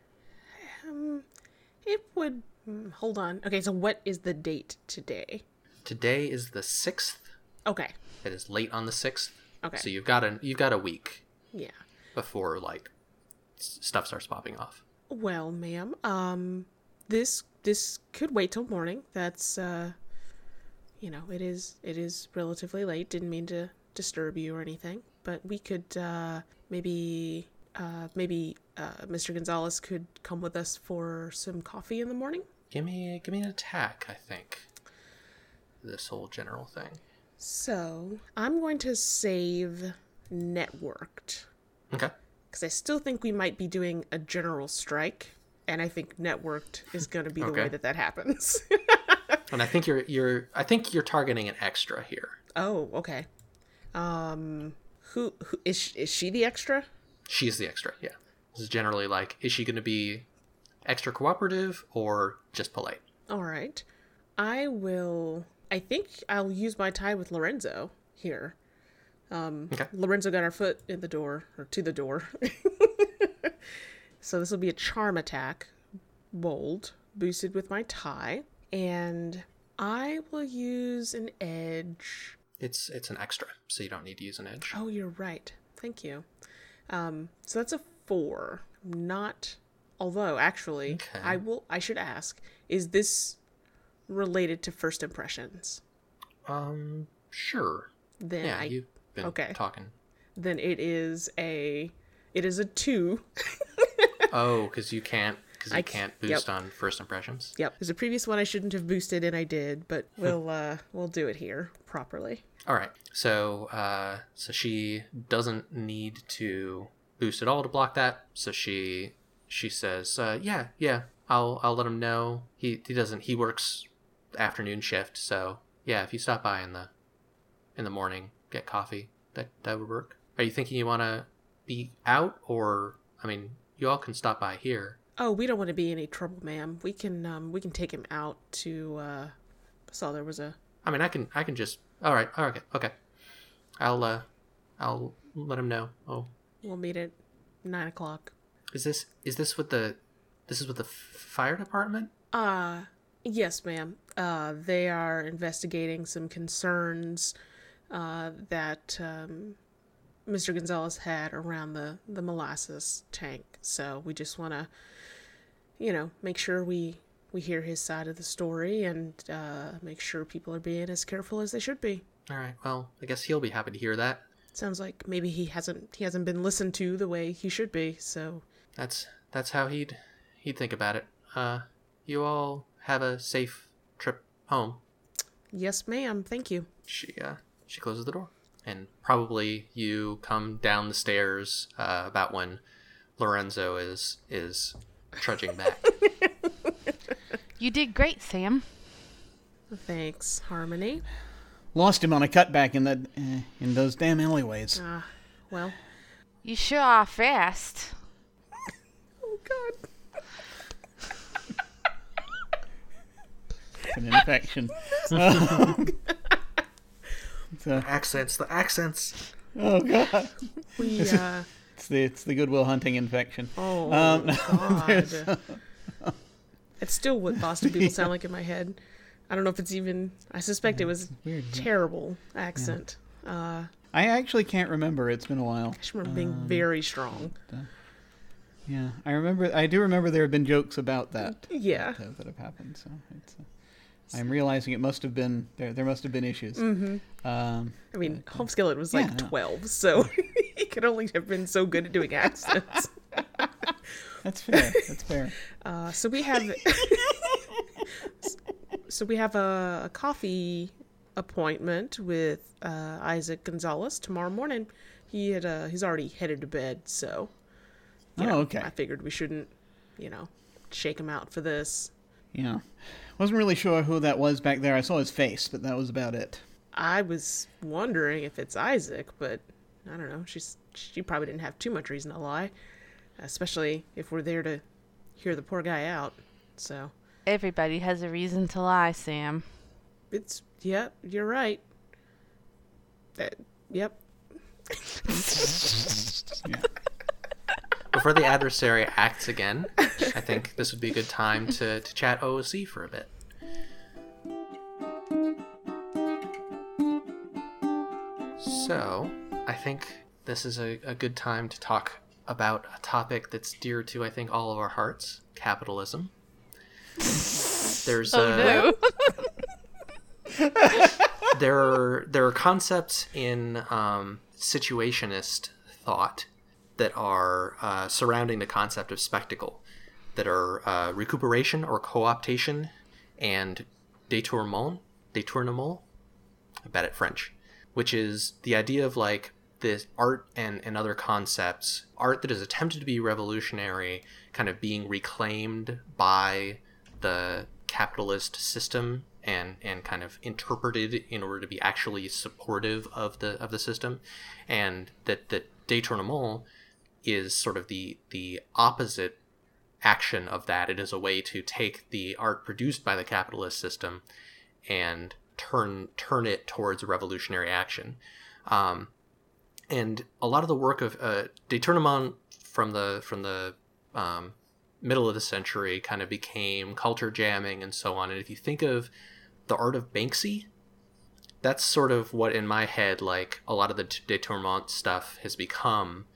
Um, it would. hmm, Hold on. Okay, so what is the date today?
Today is the sixth.
Okay.
It is late on the sixth.
Okay.
So you've got a you've got a week
Yeah.
before like stuff starts popping off.
Well, ma'am, um, this this could wait till morning. That's uh, you know, it is it is relatively late. Didn't mean to disturb you or anything, but we could uh maybe uh maybe uh Mr. Gonzalez could come with us for some coffee in the morning.
Give me give me an attack. I think this whole general thing.
So I'm going to save networked
Okay.
Because I still think we might be doing a general strike, and I think networked is going to be the way that that happens.
And I think you're you're I think you're targeting an extra here.
oh, okay. Um, who, who is is she the extra?
She's the extra, yeah. This is generally like, is she going to be extra cooperative or just polite?
All right, I will. I think I'll use my tie with Lorenzo here. Um,
Okay.
Lorenzo got our foot in the door or to the door, so this will be a charm attack, bold, boosted with my tie, and I will use an edge.
It's it's an extra, so you don't need to use an edge.
Oh, you're right. Thank you. Um, so that's a four. Not, although actually,
Okay.
I will. I should ask: Is this related to first impressions?
Um, sure.
Then
Yeah,
I,
you've been
okay.
talking.
then it is a, it is a two.
Oh, because you can't because you
I
can't
yep.
boost on first impressions.
Yep. There's a previous one I shouldn't have boosted, and I did, but we'll uh we'll do it here properly.
All right. So uh, so she doesn't need to boost at all to block that. So she she says, uh, yeah, yeah, I'll I'll let him know. He he doesn't he works afternoon shift. So yeah, if you stop by in the in the morning, get coffee. That that would work. Are you thinking you want to be out, or I mean, you all can stop by here.
Oh, we don't want to be any trouble, ma'am. We can um we can take him out to uh saw there was a
I mean, I can I can just. All right. Okay. Okay. I'll uh, I'll let him know. Oh,
we'll meet at nine o'clock.
is this is this with the this is with the f- fire department?
Uh yes, ma'am. Uh they are investigating some concerns uh that um Mr. Gonzalez had around the the molasses tank. So we just want to you know, make sure we we hear his side of the story and uh make sure people are being as careful as they should be.
All right. Well, I guess he'll be happy to hear that.
Sounds like maybe he hasn't he hasn't been listened to the way he should be. So
That's that's how he'd he'd think about it. Uh, you all have a safe trip home.
yes, ma'am. Thank you.
She uh she closes the door, and probably you come down the stairs uh, about when Lorenzo is is trudging back.
You did great, Sam.
Thanks, Harmony.
Lost him on a cutback in the uh, in those damn alleyways.
Uh, well,
You sure are fast.
oh god.
An infection. So,
accents, the accents.
oh god,
We uh
it's the it's the Good Will Hunting infection.
oh
Um,
god. It's still what Boston people sound like in my head. I don't know if it's even I suspect it was
Weird. yeah.
terrible accent. Uh
I actually can't remember. It's been a while.
I just remember being very strong.
Yeah, I remember. I do remember there have been jokes about that
Yeah.
that, that have happened. So it's. Uh, I'm realizing it must have been there. There must have been issues. Mm-hmm. Um,
I mean, Home Skillet was like
Yeah, I know.
12, so he could only have been so good at doing accents.
that's fair. That's fair.
Uh, so we have so we have a, a coffee appointment with uh, Isaac Gonzalez tomorrow morning. He had uh, he's already headed to bed, so
Oh,
know,
okay.
I figured we shouldn't, you know, shake him out for this.
Yeah, wasn't really sure who that was back there. I saw his face, but that was about it.
I was wondering if it's Isaac, but I don't know. She's she probably didn't have too much reason to lie, especially if we're there to hear the poor guy out. So
Everybody has a reason to lie, Sam.
it's yeah, you're right. Uh, yep.
Before the adversary acts again, I think this would be a good time to, to chat OOC for a bit. So, I think this is a, a good time to talk about a topic that's dear to, I think, all of our hearts capitalism. There's
Oh
a,
no.
there are there are concepts in um, situationist thought that are uh, surrounding the concept of spectacle that are uh, recuperation or co-optation and détournement détournement I'm bad at French which is the idea of like this art and, and other concepts art that is attempted to be revolutionary kind of being reclaimed by the capitalist system and and kind of interpreted in order to be actually supportive of the of the system and that that détournement is sort of the the opposite action of that. It is a way to take the art produced by the capitalist system and turn turn it towards revolutionary action. Um, and a lot of the work of uh, détournement from the from the um, middle of the century kind of became culture jamming and so on. And if you think of the art of Banksy, that's sort of what in my head like a lot of the détournement stuff has become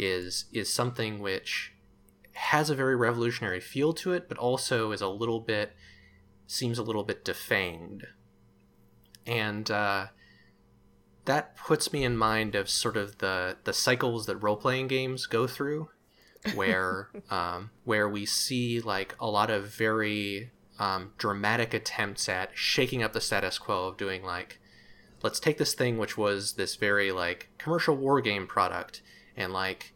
is is something which has a very revolutionary feel to it, but also is a little bit seems a little bit defanged. And uh, that puts me in mind of sort of the the cycles that role playing games go through, where um, where we see like a lot of very um, dramatic attempts at shaking up the status quo of doing like let's take this thing which was this very like commercial war game product and like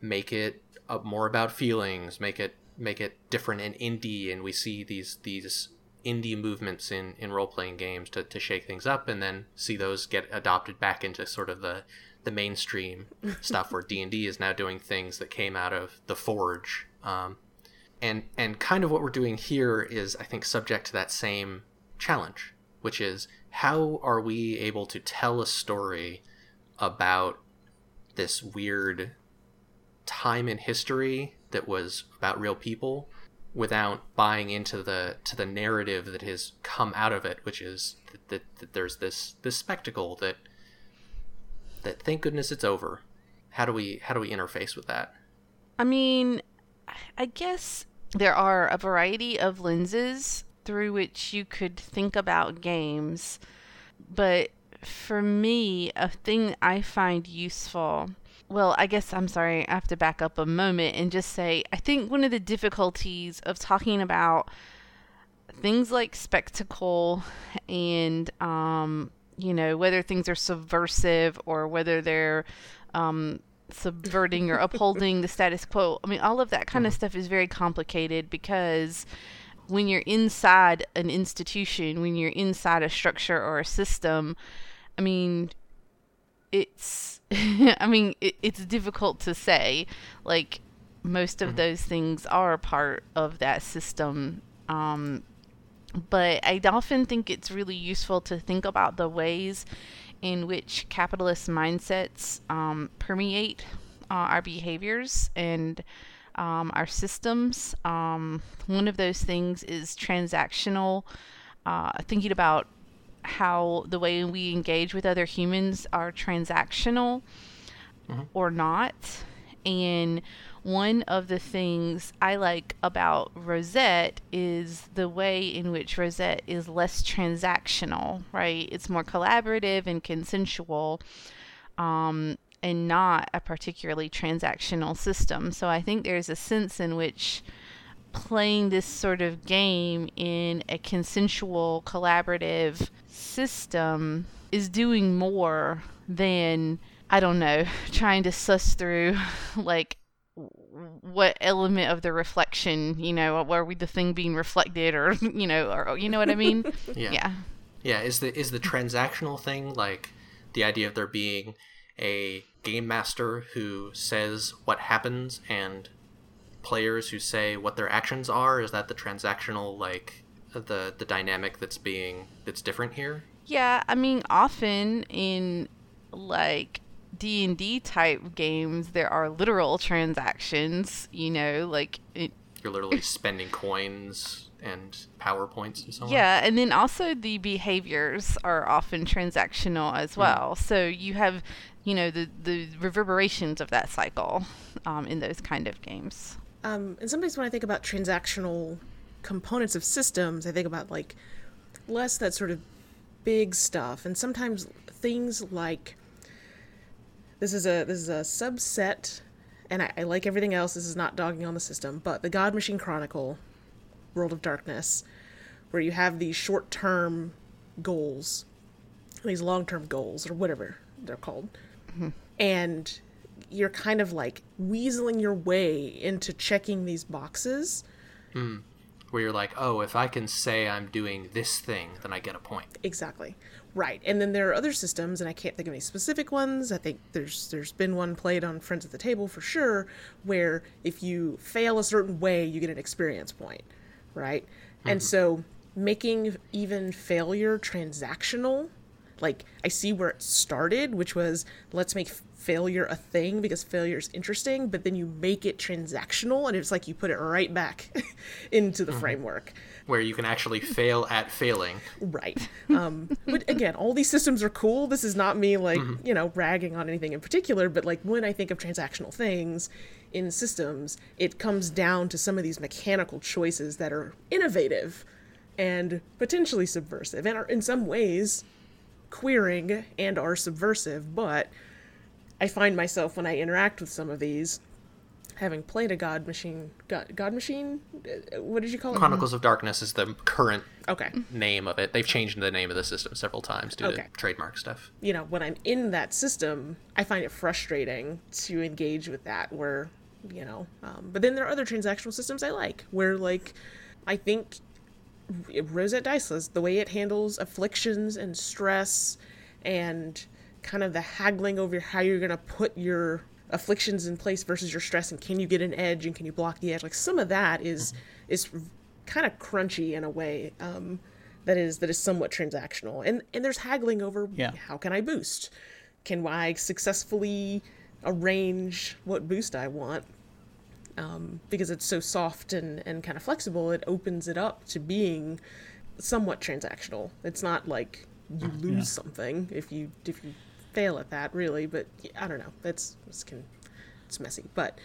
make it more about feelings make it make it different and indie and we see these these indie movements in, in role playing games to, to shake things up and then see those get adopted back into sort of the the mainstream stuff where D&D is now doing things that came out of the Forge um, and and kind of what we're doing here is I think subject to that same challenge which is how are we able to tell a story about this weird time in history that was about real people without buying into the to the narrative that has come out of it which is that, that, that there's this this spectacle that that thank goodness it's over. How do we how do we interface with that?
I mean, I guess there are a variety of lenses through which you could think about games, but for me, a thing I find useful. Well, I guess I'm sorry, I have to back up a moment and just say I think one of the difficulties of talking about things like spectacle and, um, you know, whether things are subversive or whether they're um, subverting or upholding the status quo. I mean, all of that kind of stuff is very complicated because when you're inside an institution, when you're inside a structure or a system, I mean, it's, I mean, it, it's difficult to say. Like, most of those things are part of that system. Um, but I often think it's really useful to think about the ways in which capitalist mindsets um, permeate uh, our behaviors and um, our systems. Um, one of those things is transactional, uh, thinking about how the way we engage with other humans are transactional or not. And one of the things I like about Rosette is the way in which Rosette is less transactional, right? It's more collaborative and consensual. Um, and not a particularly transactional system. So I think there's a sense in which playing this sort of game in a consensual, collaborative system is doing more than, I don't know, trying to suss through like what element of the reflection, you know, where we the thing being reflected or, you know, or you know what I mean?
Yeah.
yeah.
Yeah, is the is the transactional thing like the idea of there being a game master who says what happens and players who say what their actions are? Is that the transactional like the the dynamic that's being that's different here?
Yeah, I mean, often in like D and D type games, there are literal transactions. You know, like it,
You're literally spending coins and power points and so on.
yeah, and then also the behaviors are often transactional as well. So you have, you know, the the reverberations of that cycle um, in those kind of games.
Um, and sometimes when I think about transactional components of systems, I think about like less that sort of big stuff, and sometimes things like this is a this is a subset, and I, I like everything else. This is not dogging on the system, but the God Machine Chronicle, World of Darkness, where you have these short term goals, these long term goals, or whatever they're called, mm-hmm. and you're kind of like weaseling your way into checking these boxes. Hmm.
Where you're like, oh, if I can say I'm doing this thing, then I get a point.
Exactly. Right. And then there are other systems and I can't think of any specific ones. I think there's there's been one played on Friends at the Table for sure where if you fail a certain way, you get an experience point, right? And mm-hmm. so making even failure transactional like I see where it started, which was let's make failure a thing because failure is interesting, but then you make it transactional and it's like you put it right back into the framework.
Where you can actually fail at failing.
Right. Um, but again, all these systems are cool. This is not me like, you know, ragging on anything in particular, but like when I think of transactional things in systems, it comes down to some of these mechanical choices that are innovative and potentially subversive and are in some ways queering and are subversive, but I find myself when I interact with some of these having played a god machine god, god machine Uh, what did you call it
Chronicles of Darkness is the current
okay
name of it. They've changed the name of the system several times due
Okay.
to trademark stuff.
you know, when I'm in that system, I find it frustrating to engage with that. Where, you know, um, but then there are other transactional systems I like, where like, I think Rosette Diceless, the way it handles afflictions and stress and kind of the haggling over how you're going to put your afflictions in place versus your stress and can you get an edge and can you block the edge like some of that is is kind of crunchy in a way um, that is that is somewhat transactional. And and there's haggling over
Yeah.
how can i boost? Can i successfully arrange what boost i want um, because it's so soft and, and kind of flexible it opens it up to being somewhat transactional. It's not like you lose something if you if you fail at that really but i don't know. That's it's, can, it's messy. But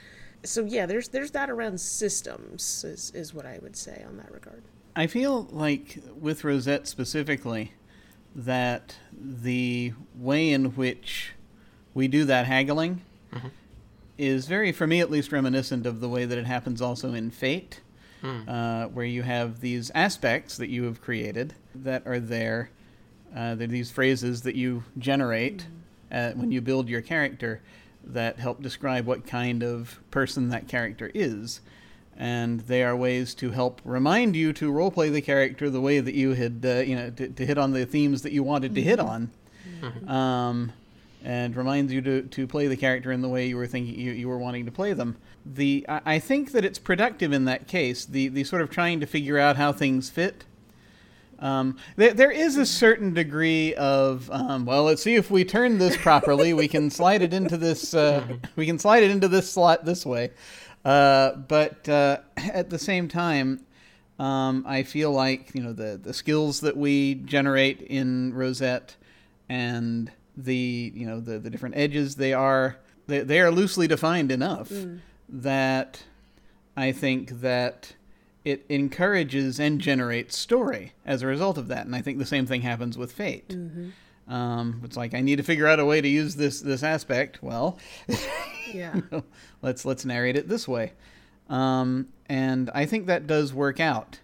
so yeah there's there's that around systems is, is what i would say on that regard.
I feel like with Rosette specifically, that the way in which we do that haggling is very, for me at least, reminiscent of the way that it happens also in Fate, uh, where you have these aspects that you have created that are there. Uh, they're these phrases that you generate uh, when you build your character that help describe what kind of person that character is. And they are ways to help remind you to roleplay the character the way that you had, uh, you know, to, to hit on the themes that you wanted to hit on, um, and reminds you to, to play the character in the way you were thinking you, you were wanting to play them. The I, I think that it's productive in that case. The the sort of trying to figure out how things fit. Um, there, there is a certain degree of um, well, let's see if we turn this properly. we can slide it into this. Uh, we can slide it into this slot this way. Uh, but uh, at the same time, um, I feel like you know the the skills that we generate in Rosette and the you know the the different edges they are they, they are loosely defined enough that I think that it encourages and generates story as a result of that, and I think the same thing happens with Fate. Um, it's like I need to figure out a way to use this this aspect. Well,
yeah
let's let's narrate it this way, um, and I think that does work out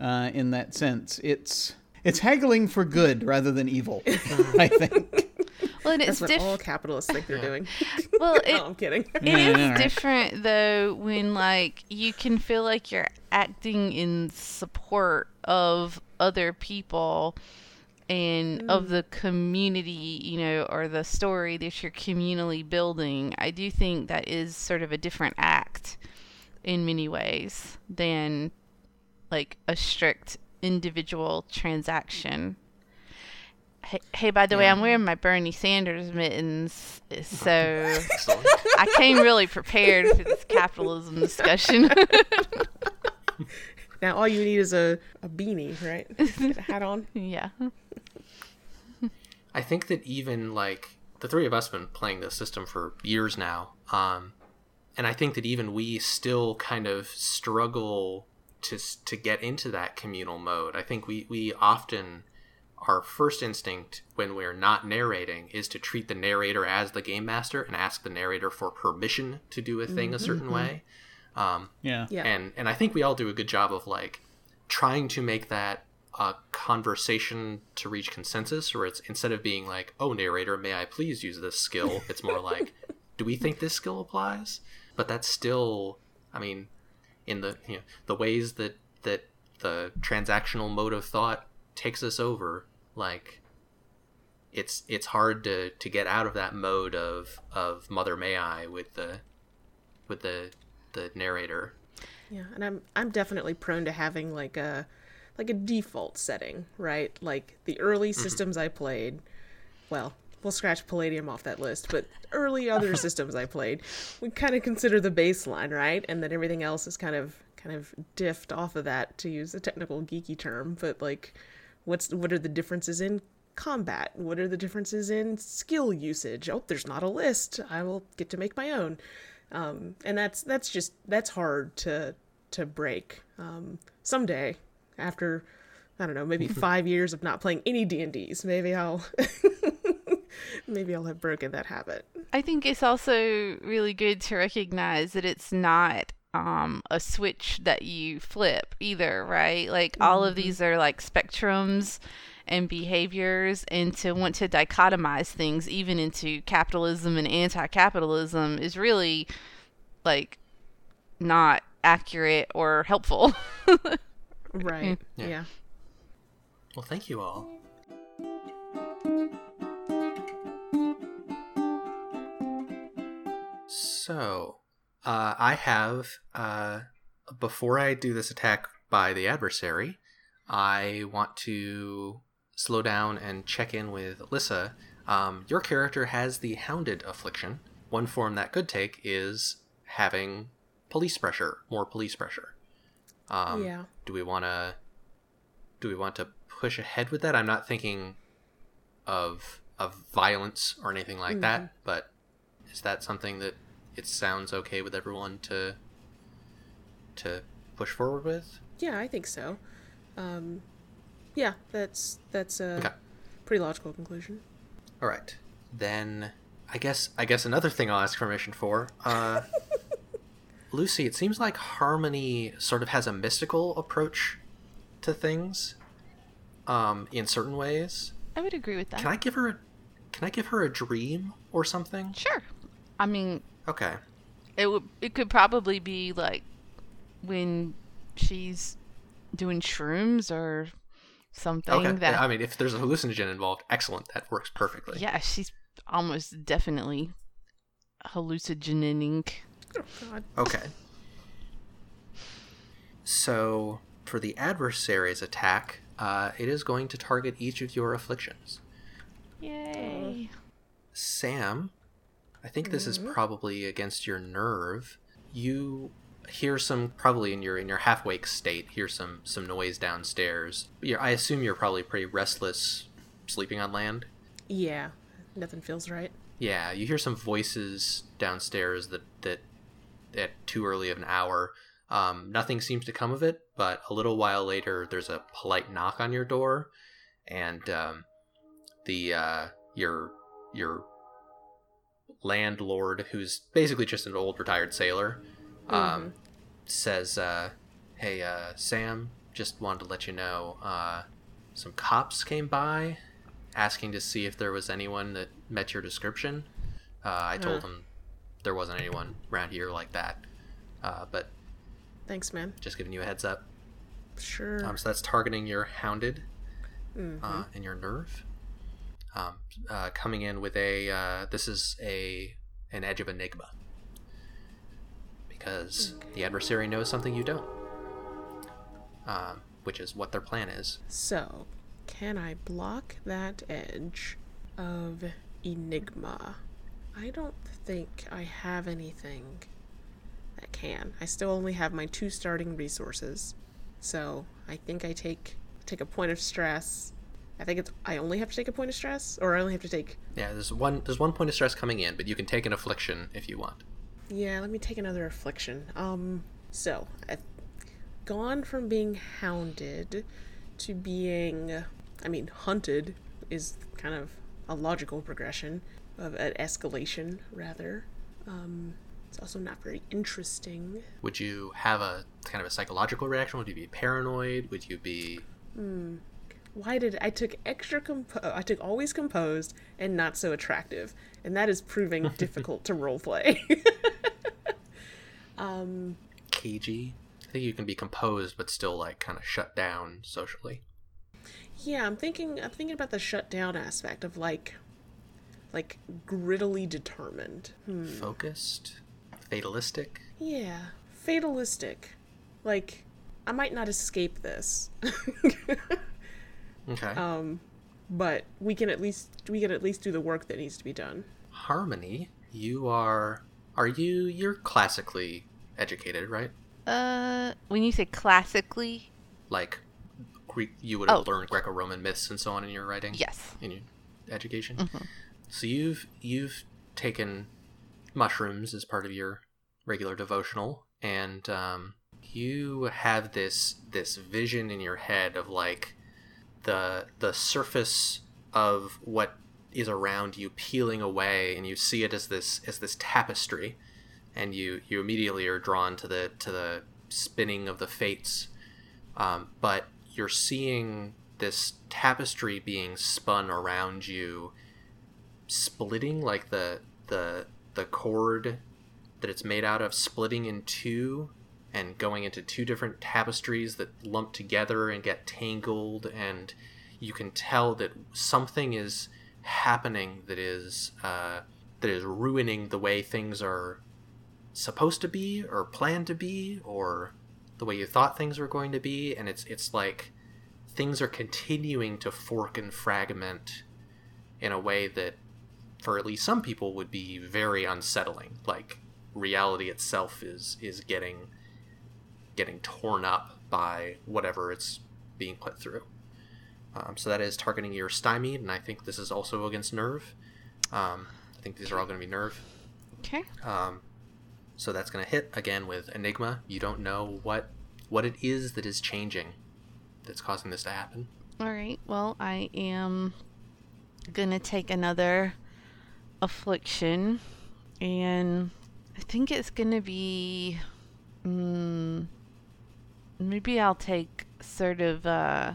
uh, in that sense. It's it's haggling for good rather than evil. I think.
Well, and
that's
it's
what all capitalists think they're doing.
Well, it,
no i'm kidding.
It
Yeah,
is different though when like you can feel like you're acting in support of other people and of mm. the community, you know, or the story that you're communally building. I do think that is sort of a different act in many ways than like a strict individual transaction. Hey, hey by the way, I'm wearing my Bernie Sanders mittens, so I came really prepared for this capitalism discussion.
now all you need is a, a beanie right Get a hat on
yeah.
I think that even like the three of us have been playing this system for years now, um, and I think that even we still kind of struggle to to get into that communal mode. I think we we often our first instinct when we're not narrating is to treat the narrator as the game master and ask the narrator for permission to do a thing a certain way. Um,
Yeah.
yeah
and and I think we all do a good job of like trying to make that a conversation to reach consensus, where it's instead of being like, "Oh, narrator, may I please use this skill?" It's more like, "Do we think this skill applies?" But that's still, I mean, in the you know, the ways that that the transactional mode of thought takes us over, like it's it's hard to to get out of that mode of of Mother May I with the with the the narrator.
Yeah, and I'm I'm definitely prone to having like a like a default setting, right? Like the early mm-hmm. systems I played, well, we'll scratch Palladium off that list, but early other systems I played, we kind of consider the baseline, right? And then everything else is kind of kind of diffed off of that to use a technical geeky term, but like what's what are the differences in combat? What are the differences in skill usage? Oh, there's not a list. I will get to make my own um, and that's that's just that's hard to to break. Um, someday, after I don't know, maybe five years of not playing any D and D's, maybe I'll maybe I'll have broken that habit.
I think it's also really good to recognize that it's not um, a switch that you flip either, right? Like all of these are like spectrums and behaviors, and to want to dichotomize things even into capitalism and anti capitalism is really like not accurate or helpful.
Right.
Yeah.
yeah.
Well, thank you all. So, uh, I have, uh, before I do this attack by the adversary, I want to slow down and check in with Alyssa. Um, your character has the Hounded affliction. One form that could take is having police pressure, more police pressure. Um,
Yeah.
Do we want to? Do we want to push ahead with that? I'm not thinking of of violence or anything like that, but is that something that it sounds okay with everyone to to push forward with?
Yeah, I think so. Um, yeah, that's that's a
Okay.
pretty logical conclusion.
All right. Then I guess I guess another thing I'll ask permission for. Uh, Lucy, it seems like Harmony sort of has a mystical approach to things. Um, in certain ways.
I would agree with that.
Can I give her a Can I give her a dream or something?
Sure. I mean,
Okay.
it would. It could probably be like when she's doing shrooms or something
Okay.
that.
I mean, if there's a hallucinogen involved, excellent. That works perfectly.
yeah, she's almost definitely hallucinating.
Oh God.
Okay. So, for the adversary's attack, uh, it is going to target each of your afflictions.
Yay!
Sam, I think this is probably against your nerve. You hear some probably in your in your half wake state. Hear some some noise downstairs. You're, I assume you're probably pretty restless, sleeping on land.
Yeah, nothing feels right.
Yeah, you hear some voices downstairs that that at too early of an hour. Um, nothing seems to come of it, but a little while later, there's a polite knock on your door, and um, the uh, your your landlord, who's basically just an old retired sailor, um, says, uh, "Hey, uh, Sam, just wanted to let you know, uh, some cops came by, asking to see if there was anyone that met your description. Uh, I told them there wasn't anyone around here like that, uh, but
Thanks, man.
just giving you a heads up.
Sure.
Um, so that's targeting your hounded
Mhm.
uh, and your nerve. Um, uh, coming in with a uh, this is a an edge of enigma because the adversary knows something you don't, um, which is what their plan is.
So, can I block that edge of Enigma? I don't think I have anything that can. I still only have my two starting resources. So, I think I take take a point of stress. I think it's I only have to take a point of stress or I only have to take
Yeah, there's one there's one point of stress coming in, but you can take an affliction if you want.
Yeah, let me take another affliction. Um, so I've gone from being hounded to being, I mean, hunted is kind of a logical progression of an escalation, rather. Um, it's also not very interesting.
Would you have a kind of a psychological reaction? Would you be paranoid? Would you be
Why did I took extra compo- I took always composed and not so attractive, and that is proving difficult to roleplay.
Um, cagey? I think you can be composed but still like kind of shut down socially.
Yeah, I'm thinking I'm thinking about the shutdown aspect of like like grittily determined. Hmm.
Focused, fatalistic.
Yeah, fatalistic. Like I might not escape this.
Okay.
um but we can at least we can at least do the work that needs to be done.
Harmony, you are are you you're classically educated, right?
Uh, when you say classically,
Like Greek you would have
Oh.
learned Greco-Roman myths and so on in your writing?
yes.
In your education.
Mm-hmm.
So you've you've taken mushrooms as part of your regular devotional and um you have this this vision in your head of like the the surface of what is around you peeling away and you see it as this as this tapestry and you you immediately are drawn to the to the spinning of the fates. Um, but you're seeing this tapestry being spun around you splitting like the the the cord that it's made out of splitting in two and going into two different tapestries that lump together and get tangled and you can tell that something is happening that is uh, that is ruining the way things are supposed to be or planned to be or the way you thought things were going to be and it's it's like things are continuing to fork and fragment in a way that for at least some people would be very unsettling. Like reality itself is is getting getting torn up by whatever it's being put through um, so that is targeting your stymied and i think this is also against nerve um, i think these are all going to be nerve
Okay.
um, so that's going to hit again with Enigma. You don't know what what it is that is changing that's causing this to happen.
All right. Well, I am gonna take another affliction, and I think it's gonna be. Mm, maybe I'll take sort of uh,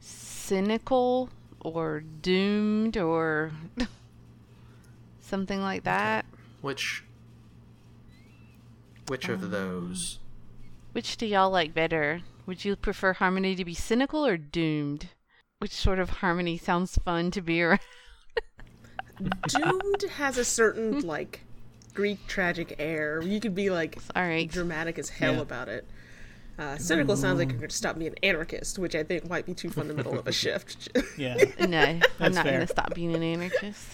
cynical or doomed or something like that.
Which which of those?
Which do y'all like better? Would you prefer Harmony to be cynical or doomed? Which sort of Harmony sounds fun to be around?
Doomed has a certain like Greek tragic air. You could be like
All right.
dramatic as hell
Yeah.
about it. Uh, cynical sounds like you're going to stop being an anarchist, which I think might be too fundamental of a shift.
Yeah.
No, I'm
That's
not going to stop being an anarchist.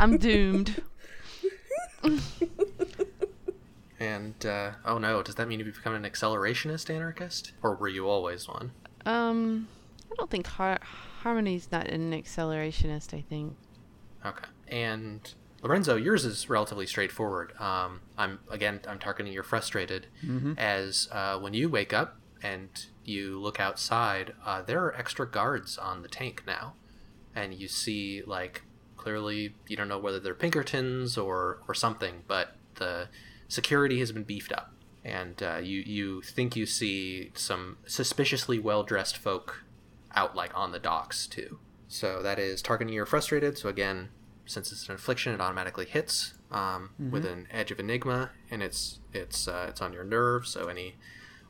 I'm doomed.
And uh, oh no, does that mean you become an accelerationist anarchist, or were you always one?
Um, I don't think Har- Harmony's not an accelerationist. I think.
Okay. And Lorenzo, yours is relatively straightforward. Um, I'm again, I'm targeting you're frustrated, as uh, when you wake up and you look outside, uh, there are extra guards on the tank now, and you see like clearly you don't know whether they're Pinkertons or or something, but the security has been beefed up, and uh, you you think you see some suspiciously well dressed folk out like on the docks too. So that is targeting you're frustrated. So again, since it's an affliction, it automatically hits um, with an edge of enigma, and it's it's uh, it's on your nerve. So any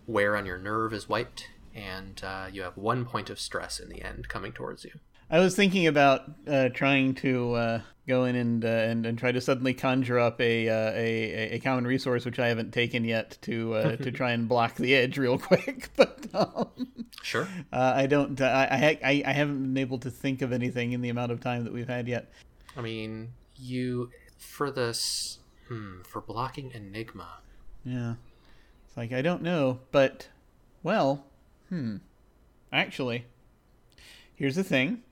wear on your nerve is wiped, and uh, you have one point of stress in the end coming towards you.
I was thinking about uh, trying to uh, go in and, uh, and and try to suddenly conjure up a, uh, a a common resource which I haven't taken yet to uh, to try and block the edge real quick, but um,
Sure.
uh, I don't. Uh, I, I I I haven't been able to think of anything in the amount of time that we've had yet.
I mean, you for this hmm, for blocking enigma.
Yeah, it's like I don't know, but well, hmm. Actually, here's the thing.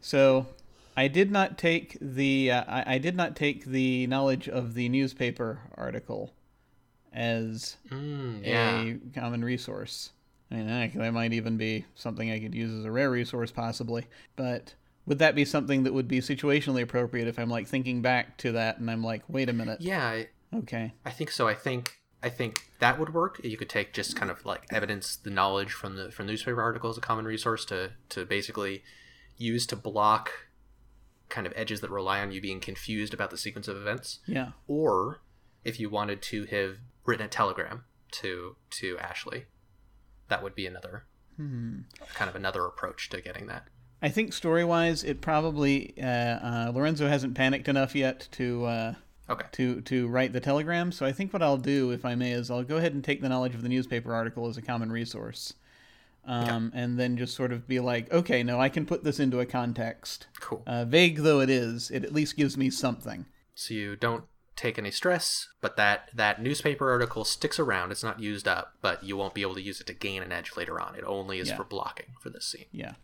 So, I did not take the uh, I, I did not take the knowledge of the newspaper article as
Mm, yeah.
a common resource. I mean, heck, that might even be something I could use as a rare resource, possibly. But would that be something that would be situationally appropriate if I'm like thinking back to that and I'm like, wait a minute,
Yeah, I,
okay,
I think so. I think I think that would work. You could take just kind of like evidence the knowledge from the from newspaper articles, a common resource to to basically use to block kind of edges that rely on you being confused about the sequence of events.
yeah,
Or if you wanted to have written a telegram to to Ashley, that would be another hmm. kind of another approach to getting that.
I think story wise, it probably uh, uh, Lorenzo hasn't panicked enough yet to uh,
Okay.
to to write the telegram. So I think what I'll do, if I may, is I'll go ahead and take the knowledge of the newspaper article as a common resource, um, and then just sort of be like, okay, no, I can put this into a context.
Cool.
Uh, vague though it is, it at least gives me something.
so you don't take any stress but that that newspaper article sticks around it's not used up but you won't be able to use it to gain an edge later on it only is
Yeah.
for blocking for this scene
Yeah,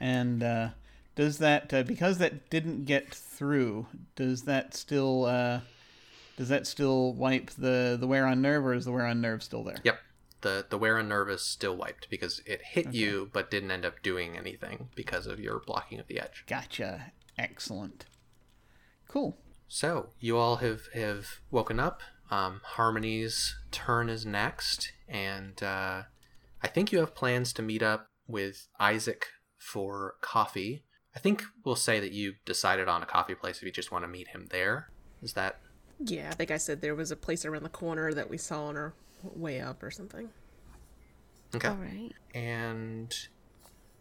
and uh, does that uh, because that didn't get through? Does that still uh, does that still wipe the the wear on nerve, or is the wear on nerve still there?
yep the the wear on nerve is still wiped because it hit you but didn't end up doing anything because of your blocking of the edge
Gotcha. Excellent. Cool.
so you all have have woken up um, harmony's turn is next and uh, i think you have plans to meet up with isaac for coffee i think we'll say that you decided on a coffee place if you just want to meet him there is that
yeah, I think I said there was a place around the corner that we saw on our way up or something.
Okay.
All right.
And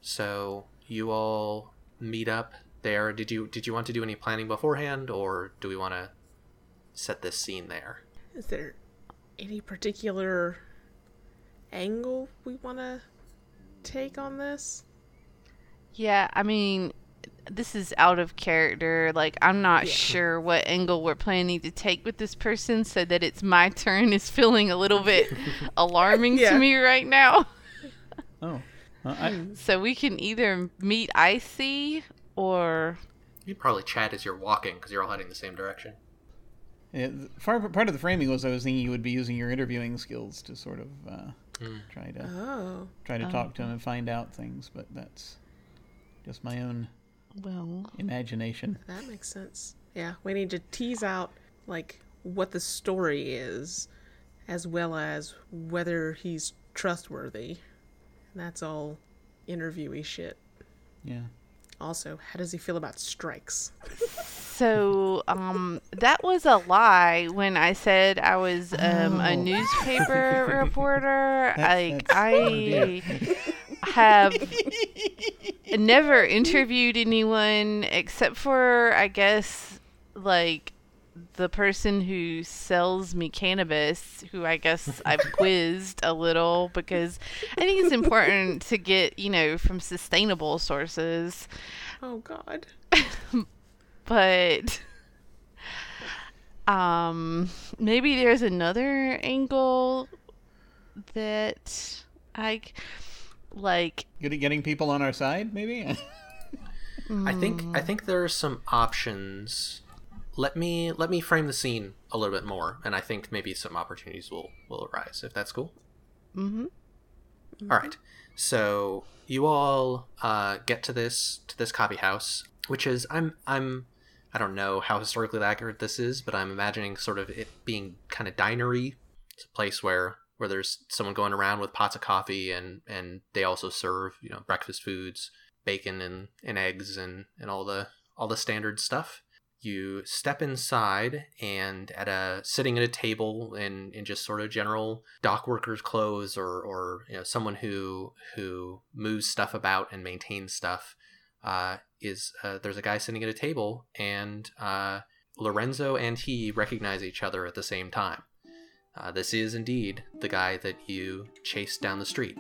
so you all meet up there. Did you did you want to do any planning beforehand, or do we want to set this scene there?
Is there any particular angle we want to take on this?
Yeah, I mean, this is out of character. Like, I'm not
Yeah.
sure what angle we're planning to take with this person so that it's my turn is feeling a little bit alarming
Yeah.
to me right now.
Oh, well, I,
So we can either meet Icy or.
You'd probably chat as you're walking because you're all heading the same direction.
Yeah, part part of the framing was I was thinking you would be using your interviewing skills to sort of uh,
Hmm.
try to
Oh,
try to talk to him and find out things, but that's just my own
Well,
imagination.
that makes sense. Yeah, we need to tease out like what the story is, as well as whether he's trustworthy. And that's all interviewee shit.
Yeah.
Also, how does he feel about strikes?
so um, that was a lie when I said I was um, a
Oh.
newspaper reporter.
That's-
like
that's-.
I have never interviewed anyone except for I guess like the person who sells me cannabis, who I guess I've quizzed a little because I think it's important to get, you know, from sustainable sources.
Oh God.
But um maybe there's another angle that I like
Good at getting people on our side, maybe.
I think. I think there are some options. Let me let me frame the scene a little bit more, and I think maybe some opportunities will will arise if that's cool.
mm-hmm.
All right. So you all uh, get to this to this coffee house, which is I'm I'm I don't know how historically accurate this is, but I'm imagining sort of it being kind of dinery. It's a place where where there's someone going around with pots of coffee, and and they also serve you know breakfast foods, bacon and, and eggs and and all the all the standard stuff. You step inside and at a sitting at a table in, in just sort of general dock workers' clothes or, or you know someone who who moves stuff about and maintains stuff uh, is uh, there's a guy sitting at a table and uh, Lorenzo and he recognize each other at the same time. Uh, this is indeed the guy that you chased down the street.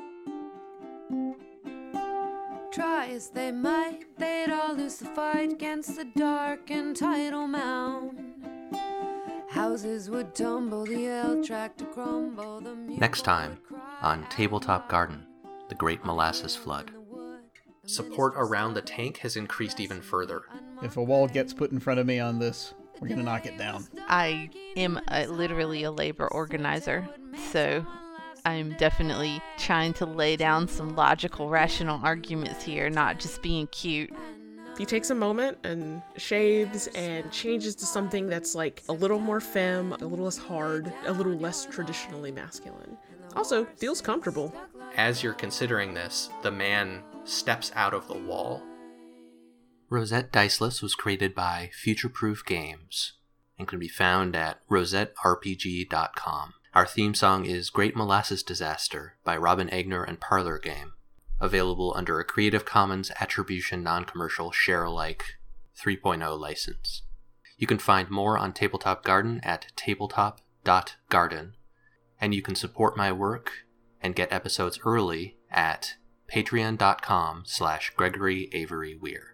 Try as they might, they'd all lose the fight against the dark and tidal mound. Houses would tumble, the L track to crumble. The
Next time on Tabletop Garden, the Great Molasses Flood.
in the wood.
Support around the tank has increased even further.
if a wall gets put in front of me on this, we're gonna knock it down.
I am a, literally a labor organizer, so I'm definitely trying to lay down some logical, rational arguments here, not just being cute.
He takes a moment and shaves and changes to something that's like a little more femme, a little less hard, a little less traditionally masculine. Also, feels comfortable.
As you're considering this, the man steps out of the wall. Rosette Diceless was created by Futureproof Games and can be found at rosetterpg.com. Our theme song is Great Molasses Disaster by Robin Egner and Parlor Game, available under a Creative Commons Attribution Non Commercial Share Alike 3.0 license. You can find more on Tabletop Garden at tabletop.garden, and you can support my work and get episodes early at patreon.com slash gregory avery weir